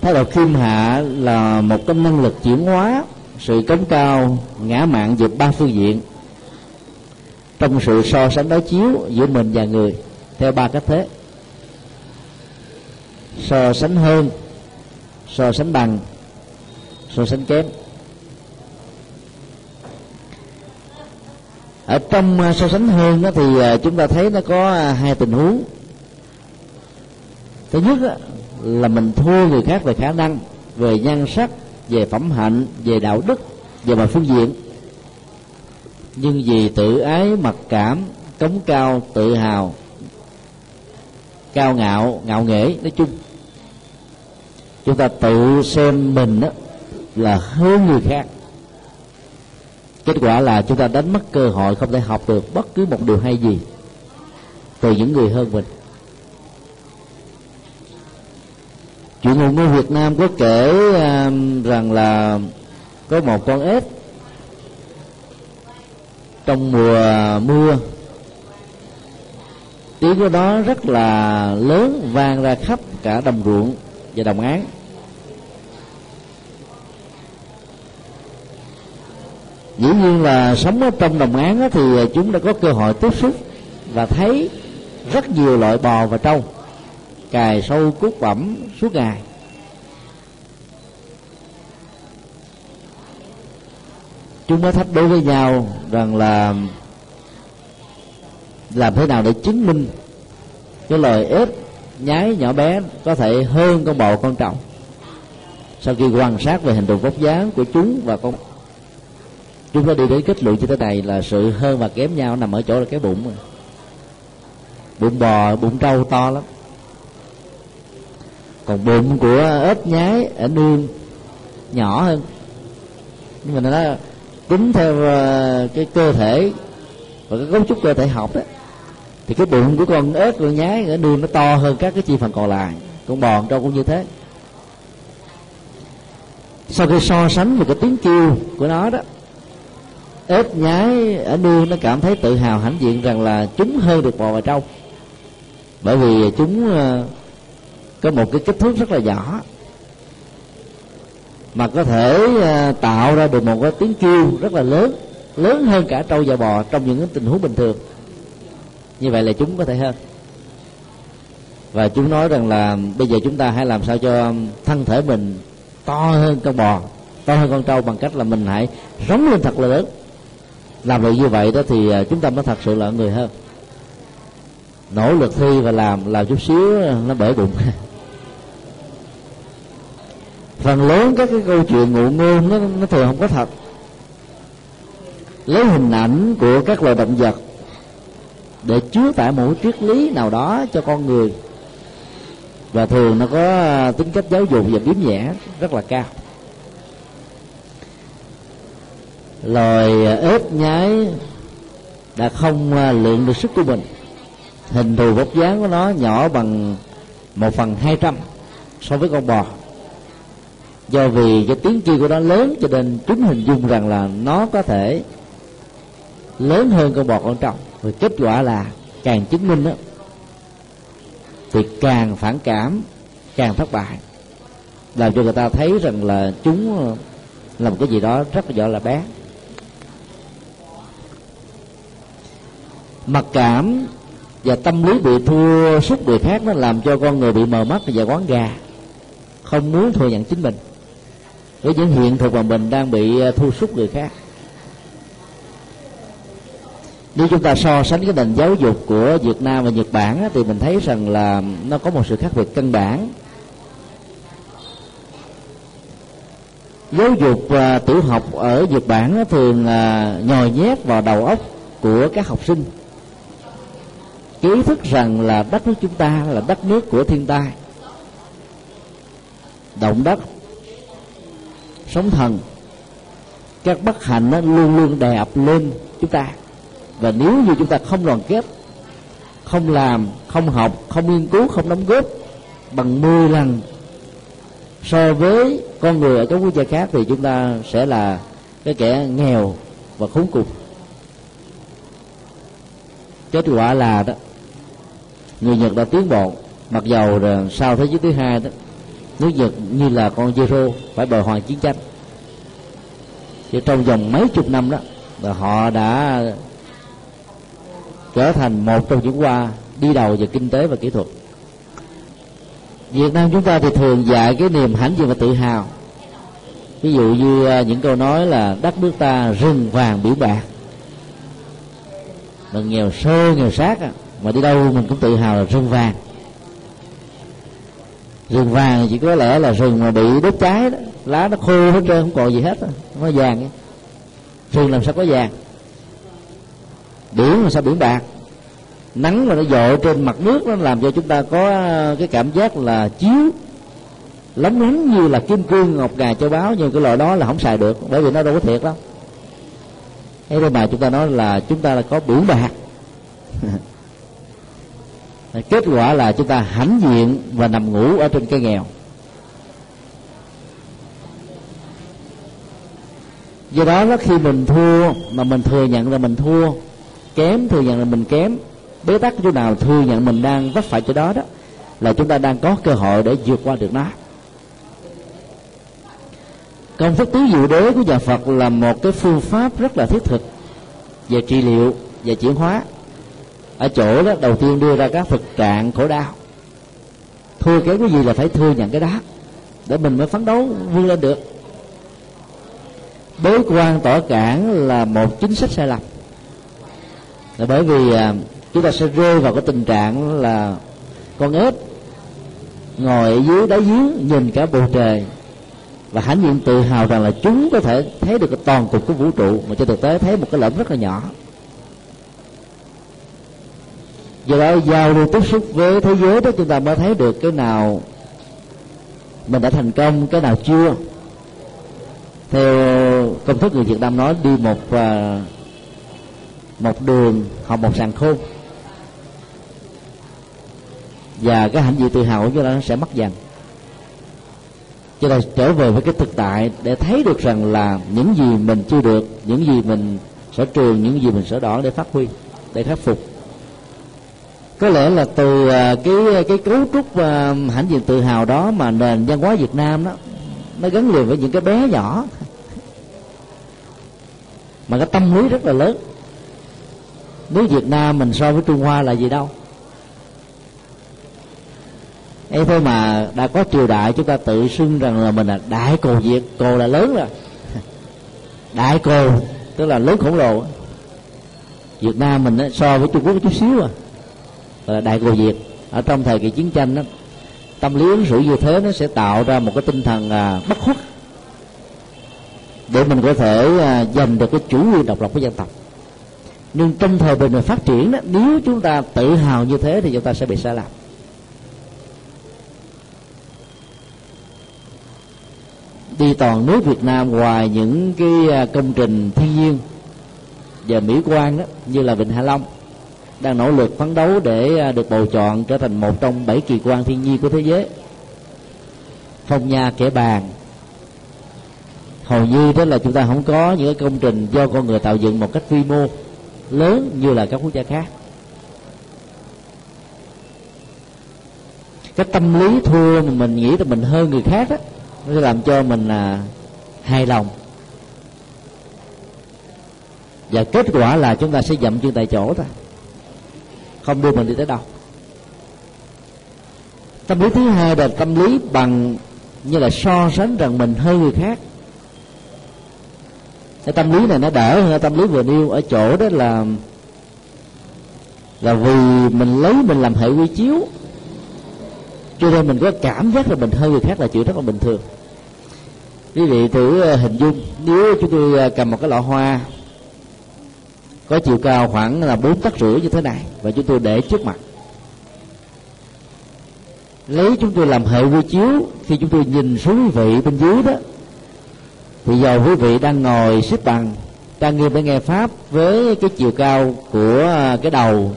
thái độ khiêm hạ là một cái năng lực chuyển hóa, sự cống cao, ngã mạng về ba phương diện. Trong sự so sánh đối chiếu giữa mình và người, theo ba cách thế. So sánh hơn, so sánh bằng, so sánh kém. Ở trong à, so sánh hơn đó thì à, chúng ta thấy nó có à, hai tình huống. Thứ nhất là mình thua người khác về khả năng, về nhan sắc, về phẩm hạnh, về đạo đức, về mọi phương diện. Nhưng vì tự ái, mặc cảm, cống cao, tự hào, cao ngạo ngạo nghễ, nói chung. Chúng ta tự xem mình đó là hơn người khác kết quả là chúng ta đánh mất cơ hội không thể học được bất cứ một điều hay gì từ những người hơn mình. Chuyện ngụ ngữ Việt Nam có kể um, rằng là có một con ếch trong mùa mưa. Tiếng của nó rất là lớn, vang ra khắp cả đồng ruộng và đồng án. Dĩ nhiên là sống ở trong đồng án thì chúng đã có cơ hội tiếp xúc và thấy rất nhiều loại bò và trâu, cài sâu cút bẩm, suốt ngày. Chúng mới thách đối với nhau rằng là làm thế nào để chứng minh cái lời ếch nhái nhỏ bé có thể hơn con bò con trâu? Sau khi quan sát về hình thù vóc dáng của chúng và con chúng ta đi đến kết luận như thế này là sự hơn và kém nhau nằm ở chỗ là cái bụng. Bụng bò, bụng trâu to lắm. Còn bụng của ếch nhái ở nương nhỏ hơn. Nhưng mà nó nói tính theo ờ, cái cơ thể và cái cấu trúc cơ thể học đó, thì cái bụng của con ếch, con nhái ở nương nó to hơn các cái chi phần còn lại. Con bò trâu cũng như thế. Sau khi so sánh về cái tiếng kêu của nó đó ếch nhái ở nương nó cảm thấy tự hào hãnh diện rằng là chúng hơn được bò và trâu. Bởi vì chúng ờ, có một cái kích thước rất là nhỏ. Mà có thể ờ, tạo ra được một cái tiếng kêu rất là lớn lớn hơn cả trâu và bò trong những tình huống bình thường. Như vậy là chúng có thể hơn. Và chúng nói rằng là bây giờ chúng ta hãy làm sao cho thân thể mình to hơn con bò, to hơn con trâu bằng cách là mình hãy rống lên thật là lớn làm được như vậy đó thì à, chúng ta mới thật sự là người hơn. Nỗ lực thi và làm làm chút xíu à, nó bể bụng. Phần lớn các cái câu chuyện ngụ ngôn nó, nó thường không có thật. Lấy hình ảnh của các loài động vật để chứa tải một triết lý nào đó cho con người. Và thường nó có à, tính cách giáo dục và biếm nhẹ rất là cao. Loài à, ếch, nhái đã không à, lượng được sức của mình. Hình thù vóc dáng của nó nhỏ bằng một phần hai trăm so với con bò. Do vì cái tiếng kêu của nó lớn cho nên chúng hình dung rằng là nó có thể lớn hơn con bò con trâu. Và kết quả là càng chứng minh đó thì càng phản cảm, càng thất bại. Làm cho người ta thấy rằng là chúng à, là một cái gì đó rất là giỏi là bé. Mặc cảm và tâm lý bị thua sút người khác nó làm cho con người bị mờ mắt và quán gà không muốn thừa nhận chính mình với những hiện thực mà mình đang bị ờ, thu sút người khác. Nếu chúng ta so sánh cái nền giáo dục của Việt Nam và Nhật Bản thì mình thấy rằng là nó có một sự khác biệt căn bản. Giáo dục uh, tiểu học ở Nhật Bản thường nhồi nhét vào đầu óc của các học sinh cái ý thức rằng là đất nước chúng ta là đất nước của thiên tai. Động đất, sóng thần, các bất hạnh nó luôn luôn đè ập lên chúng ta. Và nếu như chúng ta không đoàn kết, không làm, không học, không nghiên cứu, không đóng góp bằng 10 lần so với con người ở các quốc gia khác, thì chúng ta sẽ là cái kẻ nghèo và khốn cùng. Kết quả là đó người nhật đã tiến bộ. Mặc dầu là sau thế giới thứ hai đó nước nhật như là con zero phải bồi hoàn chiến tranh. Thì trong vòng mấy chục năm đó là họ đã trở thành một trong những qua đi đầu về kinh tế và kỹ thuật. Việt Nam chúng ta thì thường dạy cái niềm hãnh diện và tự hào. Ví dụ như à, những câu nói là đất nước ta rừng vàng biển bạc mình nghèo sơ nghèo sát à, mà đi đâu mình cũng tự hào là rừng vàng. Rừng vàng chỉ có lẽ là rừng mà bị đốt cháy đó. Lá nó khô hết trơn, không còn gì hết nó vàng ấy. rừng làm sao có vàng? Biển làm sao biển bạc? Nắng mà nó dội trên mặt nước, nó làm cho chúng ta có ờ, cái cảm giác là chiếu. Lóng lánh như là kim cương ngọc ngà châu báu, nhưng cái loại đó là không xài được, bởi vì nó đâu có thiệt đâu. Thế nên mà chúng ta nói là chúng ta là có biển bạc. kết quả là chúng ta hãnh diện và nằm ngủ ở trên cái nghèo. Do đó đó, khi mình thua mà mình thừa nhận là mình thua, kém thừa nhận là mình kém, bế tắc chỗ nào thừa nhận mình đang vấp phải chỗ đó đó, là chúng ta đang có cơ hội để vượt qua được nó. Công thức tứ diệu đế của nhà phật là một cái phương pháp rất là thiết thực về trị liệu và chuyển hóa ở chỗ đó, đầu tiên đưa ra các thực trạng khổ đau. Thua kém cái gì là phải thua nhận cái đó, để mình mới phấn đấu vươn lên được. Bế quan tỏ cản là một chính sách sai lầm. Là bởi vì à, chúng ta sẽ rơi vào cái tình trạng là con ếch ngồi ở dưới đáy giếng nhìn cả bầu trời và hãnh diện tự hào rằng là chúng có thể thấy được cái toàn cục của vũ trụ mà trên thực tế thấy một cái lõm rất là nhỏ. Do đó giao lưu tiếp xúc với thế giới đó, chúng ta mới thấy được cái nào mình đã thành công, cái nào chưa. Theo công thức người Việt Nam nói, đi một à, một đường, học một sàn khôn. Và cái hạnh diện tự hào của chúng ta nó sẽ mất dần. Cho nên trở về với cái thực tại để thấy được rằng là những gì mình chưa được, những gì mình sở trường, những gì mình sở đỏ để phát huy, để khắc phục có lẽ là từ à, cái cái cấu trúc à, hãnh diện tự hào đó mà nền văn hóa Việt Nam đó nó gắn liền với những cái bé nhỏ. Mà cái tâm lý rất là lớn. Nước Việt Nam mình so với Trung Hoa là gì đâu? Ấy thôi mà đã có triều đại chúng ta tự xưng rằng là mình là đại cồ việt. Cồ là lớn rồi. Đại cồ tức là lớn khổng lồ. Việt nam mình so với trung quốc chút xíu à là đại cồ việt ở trong thời kỳ chiến tranh đó, tâm lý ứng xử như thế nó sẽ tạo ra một cái tinh thần à, bất khuất để mình có thể à, giành được cái chủ quyền độc lập của dân tộc. Nhưng trong thời bình mình phát triển đó, nếu chúng ta tự hào như thế thì chúng ta sẽ bị sai lầm. Đi toàn nước Việt Nam ngoài những cái à, công trình thiên nhiên và mỹ quan đó như là Vịnh Hạ Long đang nỗ lực phấn đấu để à, được bầu chọn trở thành một trong bảy kỳ quan thiên nhiên của thế giới. Phong nha kẻ bàn hầu như đó là chúng ta không có những cái công trình do con người tạo dựng một cách quy mô lớn như là các quốc gia khác. Cái tâm lý thua mà mình nghĩ là mình hơn người khác đó nó sẽ làm cho mình là hài lòng. Và kết quả là chúng ta sẽ dậm chân tại chỗ thôi không đưa mình đi tới đâu. Tâm lý thứ hai là tâm lý bằng như là so sánh rằng mình hơn người khác. Cái tâm lý này nó đỡ hơn tâm lý vừa nêu ở chỗ đó là là vì mình lấy mình làm hệ quy chiếu. Cho nên mình có cảm giác là mình hơn người khác là chuyện rất là bình thường. Quý vị thử ờ, hình dung, nếu chúng tôi ờ, cầm một cái lọ hoa có chiều cao khoảng là bốn tấc rưỡi như thế này. Và chúng tôi để trước mặt. Lấy chúng tôi làm hệ quy chiếu. Khi chúng tôi nhìn xuống quý vị bên dưới đó thì giờ quý vị đang ngồi xếp bằng đang nghiêm để nghe pháp với cái chiều cao của à, cái đầu.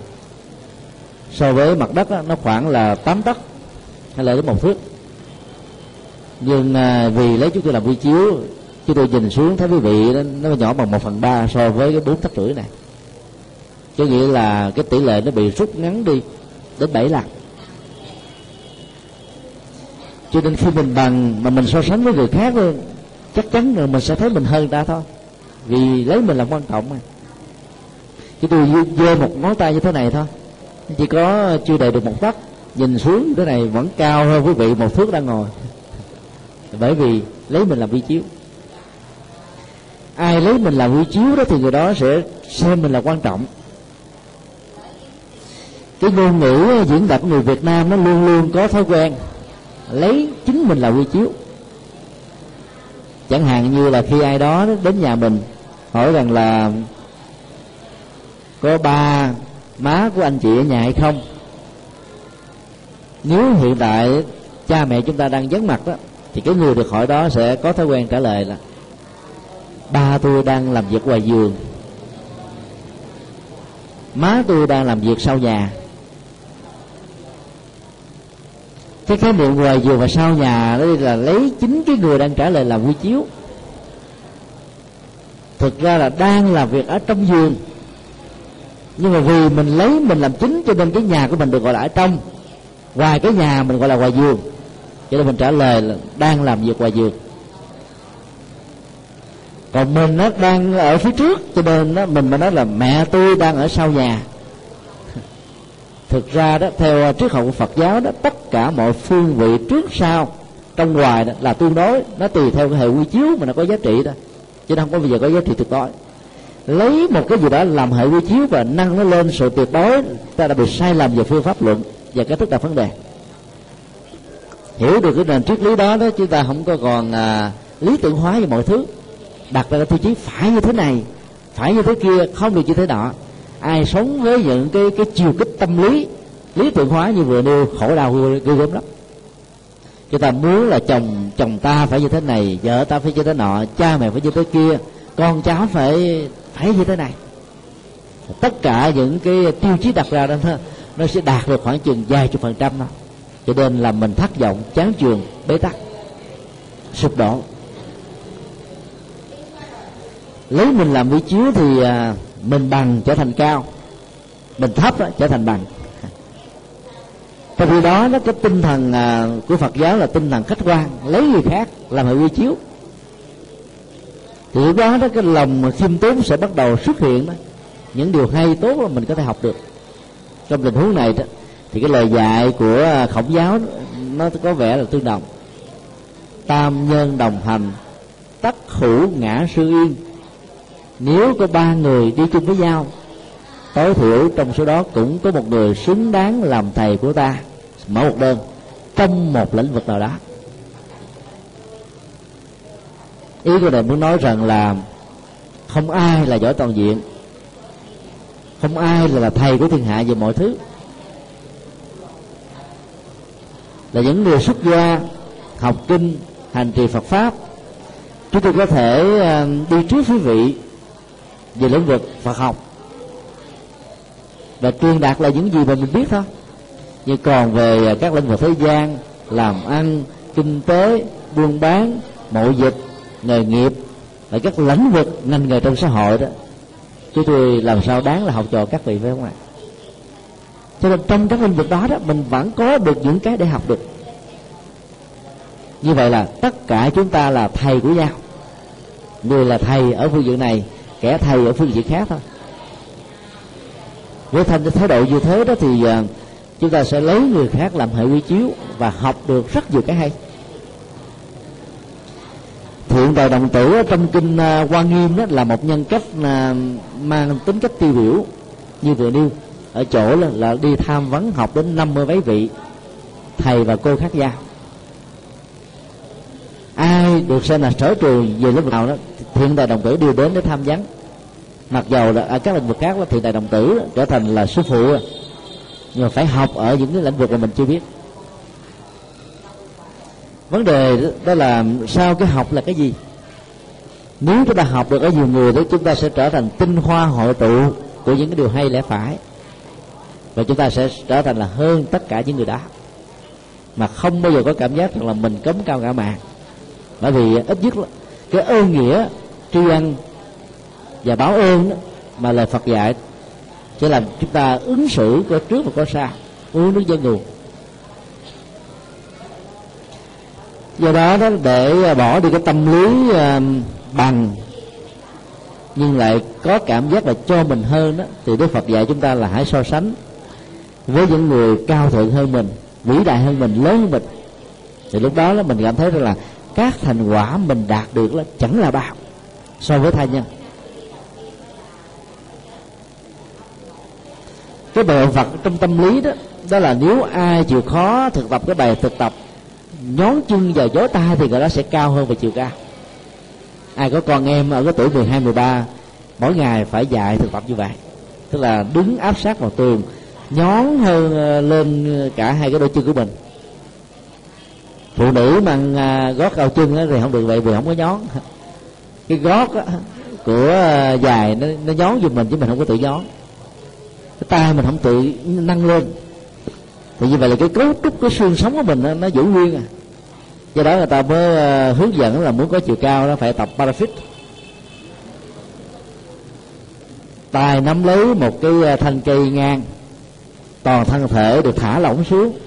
So với mặt đất đó, nó khoảng là 8 tấc. Hay là đến một thước. Nhưng à, vì lấy chúng tôi làm quy chiếu chúng tôi nhìn xuống thấy quý vị nó, nó nhỏ bằng một phần ba so với cái bốn tấc rưỡi này có nghĩa là cái tỷ lệ nó bị rút ngắn đi đến bảy lần. Cho nên khi mình bằng mà mình so sánh với người khác chắc chắn là mình sẽ thấy mình hơn ta thôi. Vì lấy mình làm quan trọng mà. Chứ tôi dơ một ngón tay như thế này thôi. Chỉ có chưa đầy được một tấc, nhìn xuống thế này vẫn cao hơn quý vị một thước đang ngồi. Bởi vì lấy mình làm vi chiếu. Ai lấy mình làm vi chiếu đó thì người đó sẽ xem mình là quan trọng cái ngôn ngữ ờ, diễn đạt của người Việt Nam nó luôn luôn có thói quen lấy chính mình là quy chiếu. Chẳng hạn như là khi ai đó đến nhà mình, hỏi rằng là, có ba má của anh chị ở nhà hay không? Nếu hiện tại cha mẹ chúng ta đang vắng mặt đó thì cái người được hỏi đó sẽ có thói quen trả lời là, ba tôi đang làm việc ngoài giường. Má tôi đang làm việc sau nhà. Cái khái niệm ngoài giường và sau nhà, đó là lấy chính cái người đang trả lời làm quy chiếu. Thực ra là đang làm việc ở trong giường. Nhưng mà vì mình lấy, mình làm chính cho nên cái nhà của mình được gọi là ở trong. Ngoài cái nhà mình gọi là ngoài giường. Cho nên mình trả lời là đang làm việc ngoài giường. Còn mình nó đang ở phía trước, cho nên nó, mình mà nói là mẹ tôi đang ở sau nhà thực ra đó theo à, triết học của Phật giáo đó tất cả mọi phương vị trước sau trong ngoài đó là tương đối. Nó tùy theo cái hệ quy chiếu mà nó có giá trị đó. Chứ không có bây giờ có giá trị tuyệt đối. Lấy một cái gì đó làm hệ quy chiếu và nâng nó lên sự tuyệt đối ta đã bị sai lầm về phương pháp luận và cái thức đặt vấn đề. Hiểu được cái nền triết lý đó đó chúng ta không có còn à, lý tưởng hóa về mọi thứ. Đặt ra cái tiêu chí phải như thế này phải như thế kia không được như thế nọ ai sống với những cái cái chiều kích tâm lý lý tưởng hóa như vừa nêu khổ đau ghê gớm lắm. Chúng ta muốn là chồng chồng ta phải như thế này vợ ta phải như thế nọ cha mẹ phải như thế kia con cháu phải phải như thế này. Tất cả những cái tiêu chí đặt ra đó nó sẽ đạt được khoảng chừng vài chục phần trăm đó. Cho nên là mình thất vọng chán chường bế tắc sụp đổ. Lấy mình làm vị chiếu thì à, mình bằng trở thành cao. Mình thấp đó, trở thành bằng. Trong khi đó nó cái tinh thần à, của phật giáo là tinh thần khách quan lấy người khác làm hệ quy chiếu. Thì lúc đó đó cái lòng khiêm tốn sẽ bắt đầu xuất hiện đó. Những điều hay tốt mà mình có thể học được. Trong tình huống này đó thì cái lời dạy của à, khổng giáo nó có vẻ là tương đồng. Tam nhân đồng hành tất hữu ngã sư yên nếu có ba người đi chung với nhau tối thiểu trong số đó cũng có một người xứng đáng làm thầy của ta. Mở một đơn trong một lĩnh vực nào đó. Ý của này muốn nói rằng là không ai là giỏi toàn diện không ai là, là thầy của thiên hạ về mọi thứ. Là những người xuất gia học kinh hành trì Phật pháp chúng tôi có thể ờ, đi trước quý vị về lĩnh vực Phật học. Và truyền đạt là những gì mà mình biết thôi. Nhưng còn về à, các lĩnh vực thế gian, làm ăn, kinh tế, buôn bán, mậu dịch, nghề nghiệp, và các lĩnh vực ngành nghề trong xã hội đó. Chúng tôi làm sao đáng là học trò các vị phải không ạ? Cho nên trong các lĩnh vực đó đó, mình vẫn có được những cái để học được. Như vậy là tất cả chúng ta là thầy của nhau người là thầy ở phương diện này kẻ thầy ở phương diện khác thôi. Với thành thái độ như thế đó thì à, chúng ta sẽ lấy người khác làm hệ quy chiếu và học được rất nhiều cái hay. Thượng tài đồng tử trong kinh à, hoa quan nghiêm đó là một nhân cách à, mang tính cách tiêu biểu như vừa nêu. Ở chỗ là, là đi tham vấn học đến năm mươi mấy vị thầy và cô khác nhau. Ai được xem là sở trường về lúc nào đó thiện tài đồng tử đưa đến để tham vấn mặc dầu là ở các lĩnh vực khác thiện tài đồng tử trở thành là sư phụ. Nhưng mà phải học ở những cái lĩnh vực mà mình chưa biết. Vấn đề đó là sao cái học là cái gì? Nếu chúng ta học được ở nhiều người thì chúng ta sẽ trở thành tinh hoa hội tụ của những cái điều hay lẽ phải. Và chúng ta sẽ trở thành là hơn tất cả những người đó. Mà không bao giờ có cảm giác rằng là mình cấm cao ngã mạn bởi vì ít nhất cái ơn nghĩa tri ân và báo ơn đó, mà lời Phật dạy sẽ làm chúng ta ứng xử có trước và có sau uống nước dân nguồn. Do đó đó để à, bỏ đi cái tâm lý à, bằng nhưng lại có cảm giác là cho mình hơn đó thì Đức Phật dạy chúng ta là hãy so sánh với những người cao thượng hơn mình vĩ đại hơn mình lớn hơn mình. Thì lúc đó, đó mình cảm thấy rằng là các thành quả mình đạt được là chẳng là bao so với thai nhân. Cái bộ vật trong tâm lý đó đó là nếu ai chịu khó thực tập cái bài thực tập nhón chân vào gió tay thì người đó sẽ cao hơn về chiều cao. Ai có con em ở cái tuổi 12, 13 mỗi ngày phải dạy thực tập như vậy. Tức là đứng áp sát vào tường nhón hơn ờ, lên cả hai cái đôi chân của mình. Phụ nữ mà à, gót cao chân thì không được vậy vì không có nhón cái gót của à, dài nó, nó nhón giùm mình chứ mình không có tự nhón. Cái tay mình không tự nâng lên. Thì như vậy là cái cấu trúc cái xương sống của mình nó, nó giữ nguyên à. Do đó người ta mới à, hướng dẫn là muốn có chiều cao nó phải tập parafit tay nắm lấy một cái à, thanh cây ngang toàn thân thể được thả lỏng xuống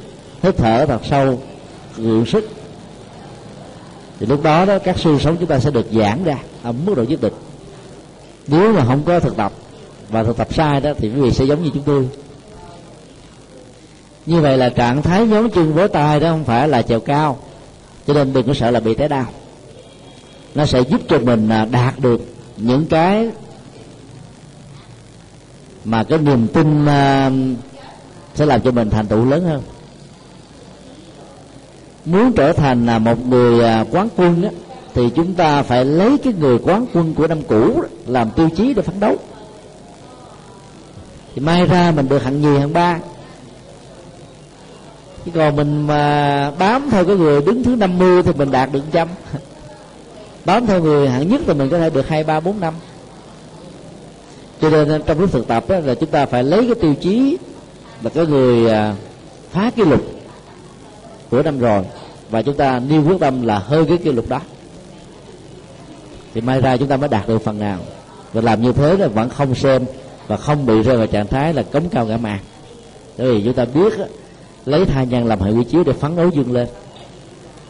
hít thở thật sâu gượng sức thì lúc đó đó, các xương sống chúng ta sẽ được giãn ra ở mức độ nhất định. Nếu mà không có thực tập và thực tập sai đó, thì quý vị sẽ giống như chúng tôi. Như vậy là trạng thái nhón chân với tay đó không phải là trèo cao, cho nên đừng có sợ là bị té đau. Nó sẽ giúp cho mình à, đạt được những cái mà cái niềm tin à, sẽ làm cho mình thành tựu lớn hơn muốn trở thành là một người à, quán quân á, thì chúng ta phải lấy cái người quán quân của năm cũ làm tiêu chí để phấn đấu. Thì may ra mình được hạng nhì hạng ba. Chứ còn mình mà bám theo cái người đứng thứ 50 thì mình đạt được trăm. Bám theo người hạng nhất thì mình có thể được hai ba bốn năm. Cho nên trong lúc thực tập đó, là chúng ta phải lấy cái tiêu chí là cái người à, phá kỷ lục của năm rồi, và chúng ta nêu quyết tâm là hơi cái kỷ lục đó. Thì may ra chúng ta mới đạt được phần nào. Và làm như thế là vẫn không xem và không bị rơi vào trạng thái là cống cao ngã mạng bởi vì chúng ta biết lấy thai nhân làm hệ quy chiếu để phấn đấu dương lên.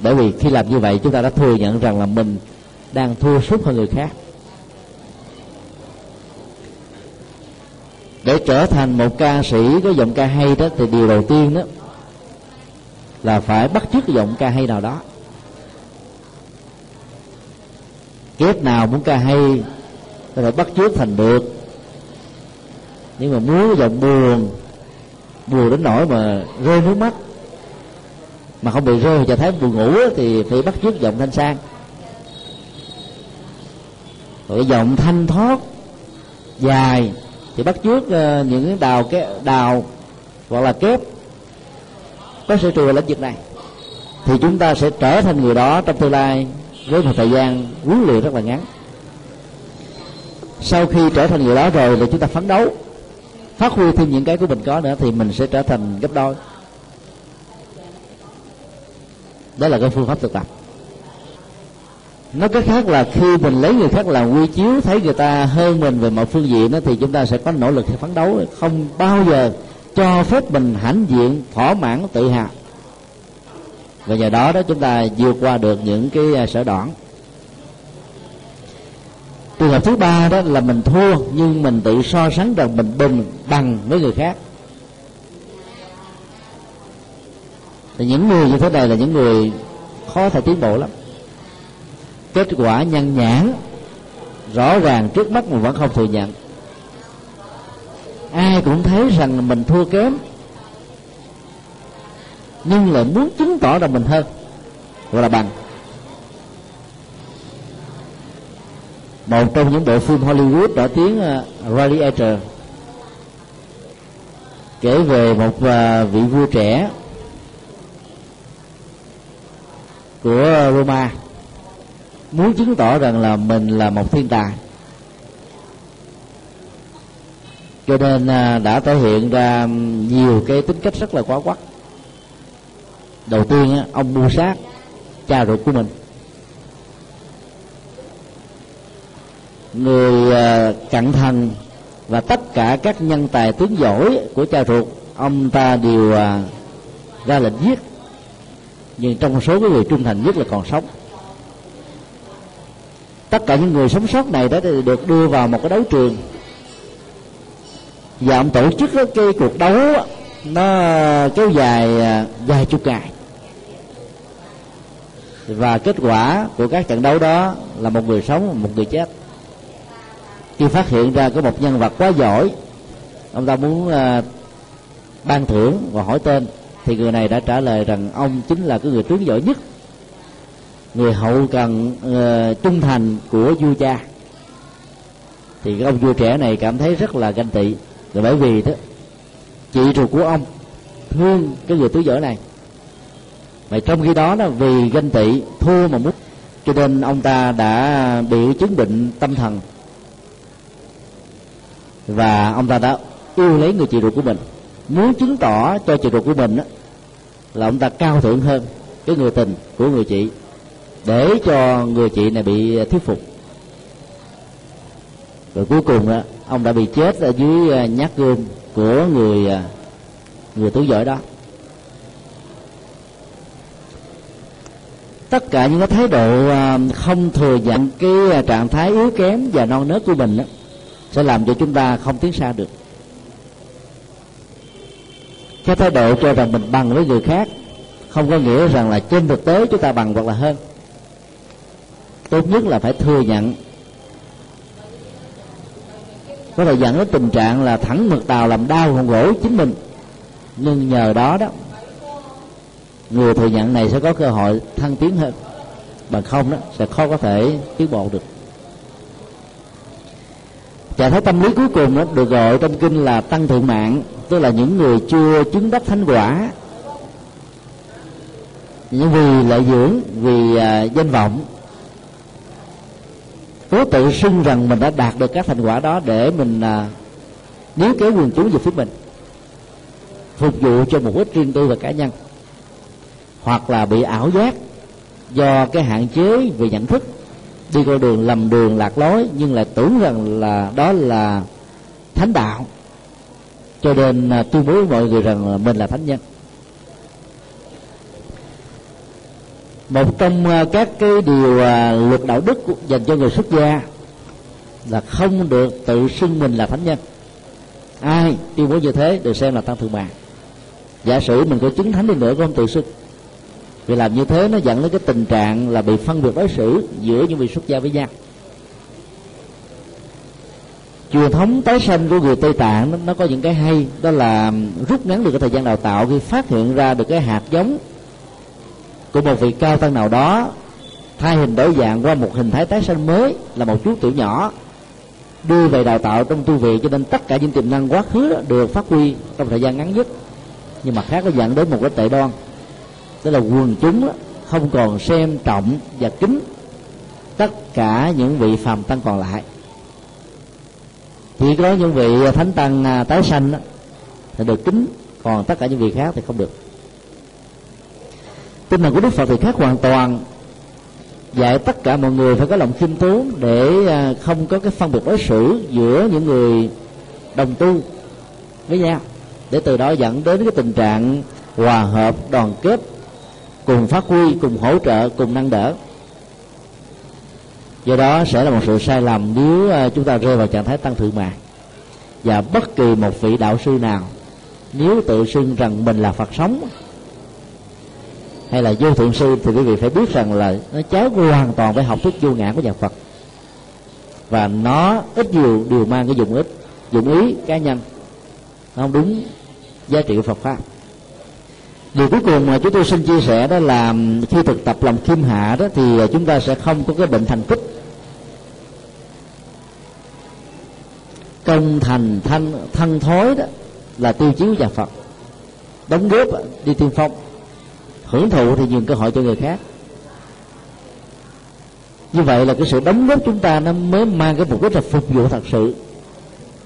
Bởi vì khi làm như vậy, chúng ta đã thừa nhận rằng là mình đang thua sút hơn người khác. Để trở thành một ca sĩ có giọng ca hay đó, thì điều đầu tiên đó là phải bắt chước giọng ca hay nào đó. Kép nào muốn ca hay, có thể bắt chước thành được. Nhưng mà muốn giọng buồn buồn đến nỗi mà rơi nước mắt, mà không bị rơi vào thấy buồn ngủ thì phải bắt chước giọng thanh sang. Rồi giọng thanh thoát, dài, thì bắt chước ờ, những đào cái đào, hoặc là kép có sự trù lĩnh vực này. Thì chúng ta sẽ trở thành người đó trong tương lai với một thời gian huấn luyện rất là ngắn. Sau khi trở thành người đó rồi thì chúng ta phấn đấu, phát huy thêm những cái của mình có nữa thì mình sẽ trở thành gấp đôi. Đó là cái phương pháp thực tập. Nói cách khác là khi mình lấy người khác làm quy chiếu, thấy người ta hơn mình về mọi phương diện đó thì chúng ta sẽ có nỗ lực phấn đấu, không bao giờ cho phép mình hãnh diện, thỏa mãn tự hào và nhờ đó đó chúng ta vượt qua được những cái à, sở đoạn. Trường hợp thứ ba đó là mình thua, nhưng mình tự so sánh rằng mình bình bằng với người khác. Thì những người như thế này là những người khó thể tiến bộ lắm. Kết quả nhân nhãn, rõ ràng trước mắt mà vẫn không thừa nhận ai cũng thấy rằng mình thua kém. Nhưng lại muốn chứng tỏ rằng mình hơn. Gọi là bằng. Một trong những bộ phim Hollywood nổi tiếng à, uh, Radiator kể về một uh, vị vua trẻ của Roma muốn chứng tỏ rằng là mình là một thiên tài. Cho nên à, đã thể hiện ra nhiều cái tính cách rất là quá quắt đầu tiên ông mua sát, cha ruột của mình. Người à, cận thần và tất cả các nhân tài tướng giỏi của cha ruột, ông ta đều à, ra lệnh giết. Nhưng trong số cái người trung thành nhất là còn sống. Tất cả những người sống sót này đã thì được đưa vào một cái đấu trường và ông tổ chức cái cuộc đấu nó kéo dài à, vài chục ngày. Và kết quả của các trận đấu đó là một người sống một người chết. Khi phát hiện ra có một nhân vật quá giỏi ông ta muốn uh, ban thưởng và hỏi tên thì người này đã trả lời rằng ông chính là cái người tướng giỏi nhất người hậu cần uh, trung thành của vua cha. Thì cái ông vua trẻ này cảm thấy rất là ganh tị rồi bởi vì đó chị ruột của ông thương cái người tứ dở này. Mà trong khi đó đó vì ganh tị thua mà muốn cho nên ông ta đã bị chứng bệnh tâm thần. Và ông ta đã yêu lấy người chị ruột của mình. Muốn chứng tỏ cho chị ruột của mình đó, là ông ta cao thượng hơn cái người tình của người chị để cho người chị này bị thuyết phục. Rồi cuối cùng đó, ông đã bị chết ở dưới à, nhát gươm của người à, người tú giỏi đó. Tất cả những cái thái độ à, không thừa nhận cái trạng thái yếu kém và non nớt của mình đó, sẽ làm cho chúng ta không tiến xa được. Cái thái độ cho rằng mình bằng với người khác không có nghĩa rằng là trên thực tế chúng ta bằng hoặc là hơn. Tốt nhất là phải thừa nhận có thể dẫn đến tình trạng là thẳng mực tàu làm đau hòn gỗ chính mình. Nhưng nhờ đó đó người thừa nhận này sẽ có cơ hội thăng tiến hơn. Bằng không đó sẽ khó có thể tiến bộ được. Trạng thái tâm lý cuối cùng đó được gọi trong kinh là tăng thượng mạng tức là những người chưa chứng đắc thánh quả. Nhưng vì lợi dưỡng vì à, danh vọng cố tự xưng rằng mình đã đạt được các thành quả đó để mình à, níu kéo quần chúng về phía mình. Phục vụ cho một ích riêng tư và cá nhân. Hoặc là bị ảo giác do cái hạn chế về nhận thức. Đi con đường lầm đường lạc lối nhưng lại tưởng rằng là đó là thánh đạo. Cho nên à, tuyên bố với mọi người rằng mình là thánh nhân. Một trong ờ, các cái điều ờ, luật đạo đức dành cho người xuất gia là không được tự xưng mình là thánh nhân. Ai tuyên bố như thế được xem là tăng thượng mạng giả sử mình có chứng thánh đi nữa cũng không tự xưng. Vì làm như thế nó dẫn đến cái tình trạng là bị phân biệt đối xử giữa những vị xuất gia với nhau. Truyền thống tái sanh của người tây tạng nó, có những cái hay đó là rút ngắn được cái thời gian đào tạo khi phát hiện ra được cái hạt giống của một vị cao tăng nào đó thay hình đổi dạng qua một hình thái tái sanh mới là một chú tiểu nhỏ đưa về đào tạo trong tu viện cho nên tất cả những tiềm năng quá khứ đó được phát huy trong thời gian ngắn nhất. Nhưng mà khác nó dẫn đến một cái tệ đoan tức là quần chúng đó, không còn xem trọng và kính tất cả những vị phàm tăng còn lại. Chỉ có những vị thánh tăng à, tái sanh đó, thì được kính còn tất cả những vị khác thì không được tinh thần của đức phật thì khác hoàn toàn. Dạy tất cả mọi người phải có lòng khiêm tốn để à, không có cái phân biệt đối xử giữa những người đồng tu với nhau, để từ đó dẫn đến cái tình trạng hòa hợp, đoàn kết, cùng phát huy, cùng hỗ trợ, cùng nâng đỡ. Do đó sẽ là một sự sai lầm nếu à, chúng ta rơi vào trạng thái tăng thượng mạng. Và bất kỳ một vị đạo sư nào, nếu tự xưng rằng mình là phật sống hay là vô thượng sư thì quý vị phải biết rằng là nó trái hoàn toàn với học thuyết vô ngã của nhà Phật. Và nó ít nhiều đều mang cái dụng ích, dụng ý cá nhân. Nó không đúng giá trị của Phật pháp. Điều cuối cùng mà chúng tôi xin chia sẻ đó là khi thực tập lòng khiêm hạ đó thì à, chúng ta sẽ không có cái bệnh thành tích. Công thành thân thân thối đó là tiêu chí của nhà Phật. Đóng góp đi tiên phong hưởng thụ thì nhường cơ hội cho người khác. Như vậy là cái sự đóng góp chúng ta nó mới mang cái mục đích là phục vụ thật sự,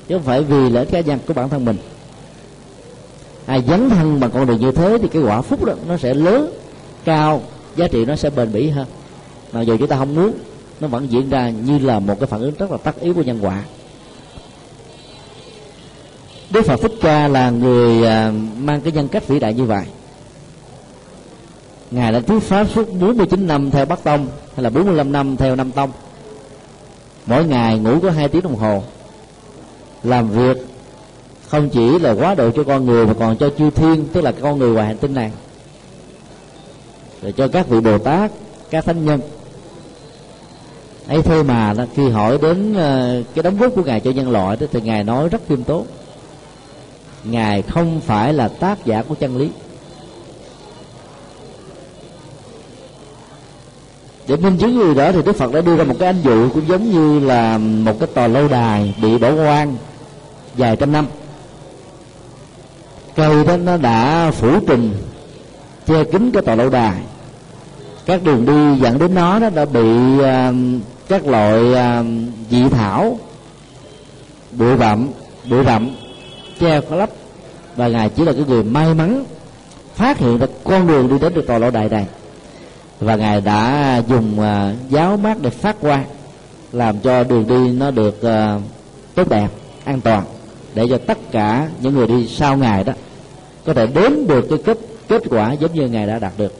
chứ không phải vì lợi cá nhân của bản thân mình. Ai dấn thân bằng con đường như thế thì cái quả phúc đó nó sẽ lớn, cao, giá trị nó sẽ bền bỉ hơn. Mặc dù chúng ta không muốn, nó vẫn diễn ra như là một cái phản ứng rất là tất yếu của nhân quả. Đức Phật Thích Ca là người à, mang cái nhân cách vĩ đại như vậy ngài đã thuyết pháp suốt 49 năm theo Bắc Tông, hay là 45 năm theo Nam Tông. Mỗi ngày ngủ có hai tiếng đồng hồ. Làm việc không chỉ là quá độ cho con người, mà còn cho chư thiên, tức là con người ngoài hành tinh này. Rồi cho các vị bồ tát, các thánh nhân. Ấy thôi mà khi hỏi đến ờ, cái đóng góp của ngài cho nhân loại đó, thì ngài nói rất khiêm tốn. Ngài không phải là tác giả của chân lý. Để minh chứng người đó thì đức phật đã đưa ra một cái anh dụ cũng giống như là một cái tòa lâu đài bị bỏ hoang dài trăm năm. Cây đó nó đã phủ trình che kín cái tòa lâu đài. Các đường đi dẫn đến nó đó đã bị uh, các loại uh, dị thảo bụi bặm bụi rậm che lấp. Và ngài chỉ là cái người may mắn phát hiện được con đường đi đến được tòa lâu đài này và ngài đã dùng uh, giáo mát để phát quang làm cho đường đi nó được uh, tốt đẹp an toàn để cho tất cả những người đi sau ngài đó có thể đến được cái kết kết quả giống như ngài đã đạt được.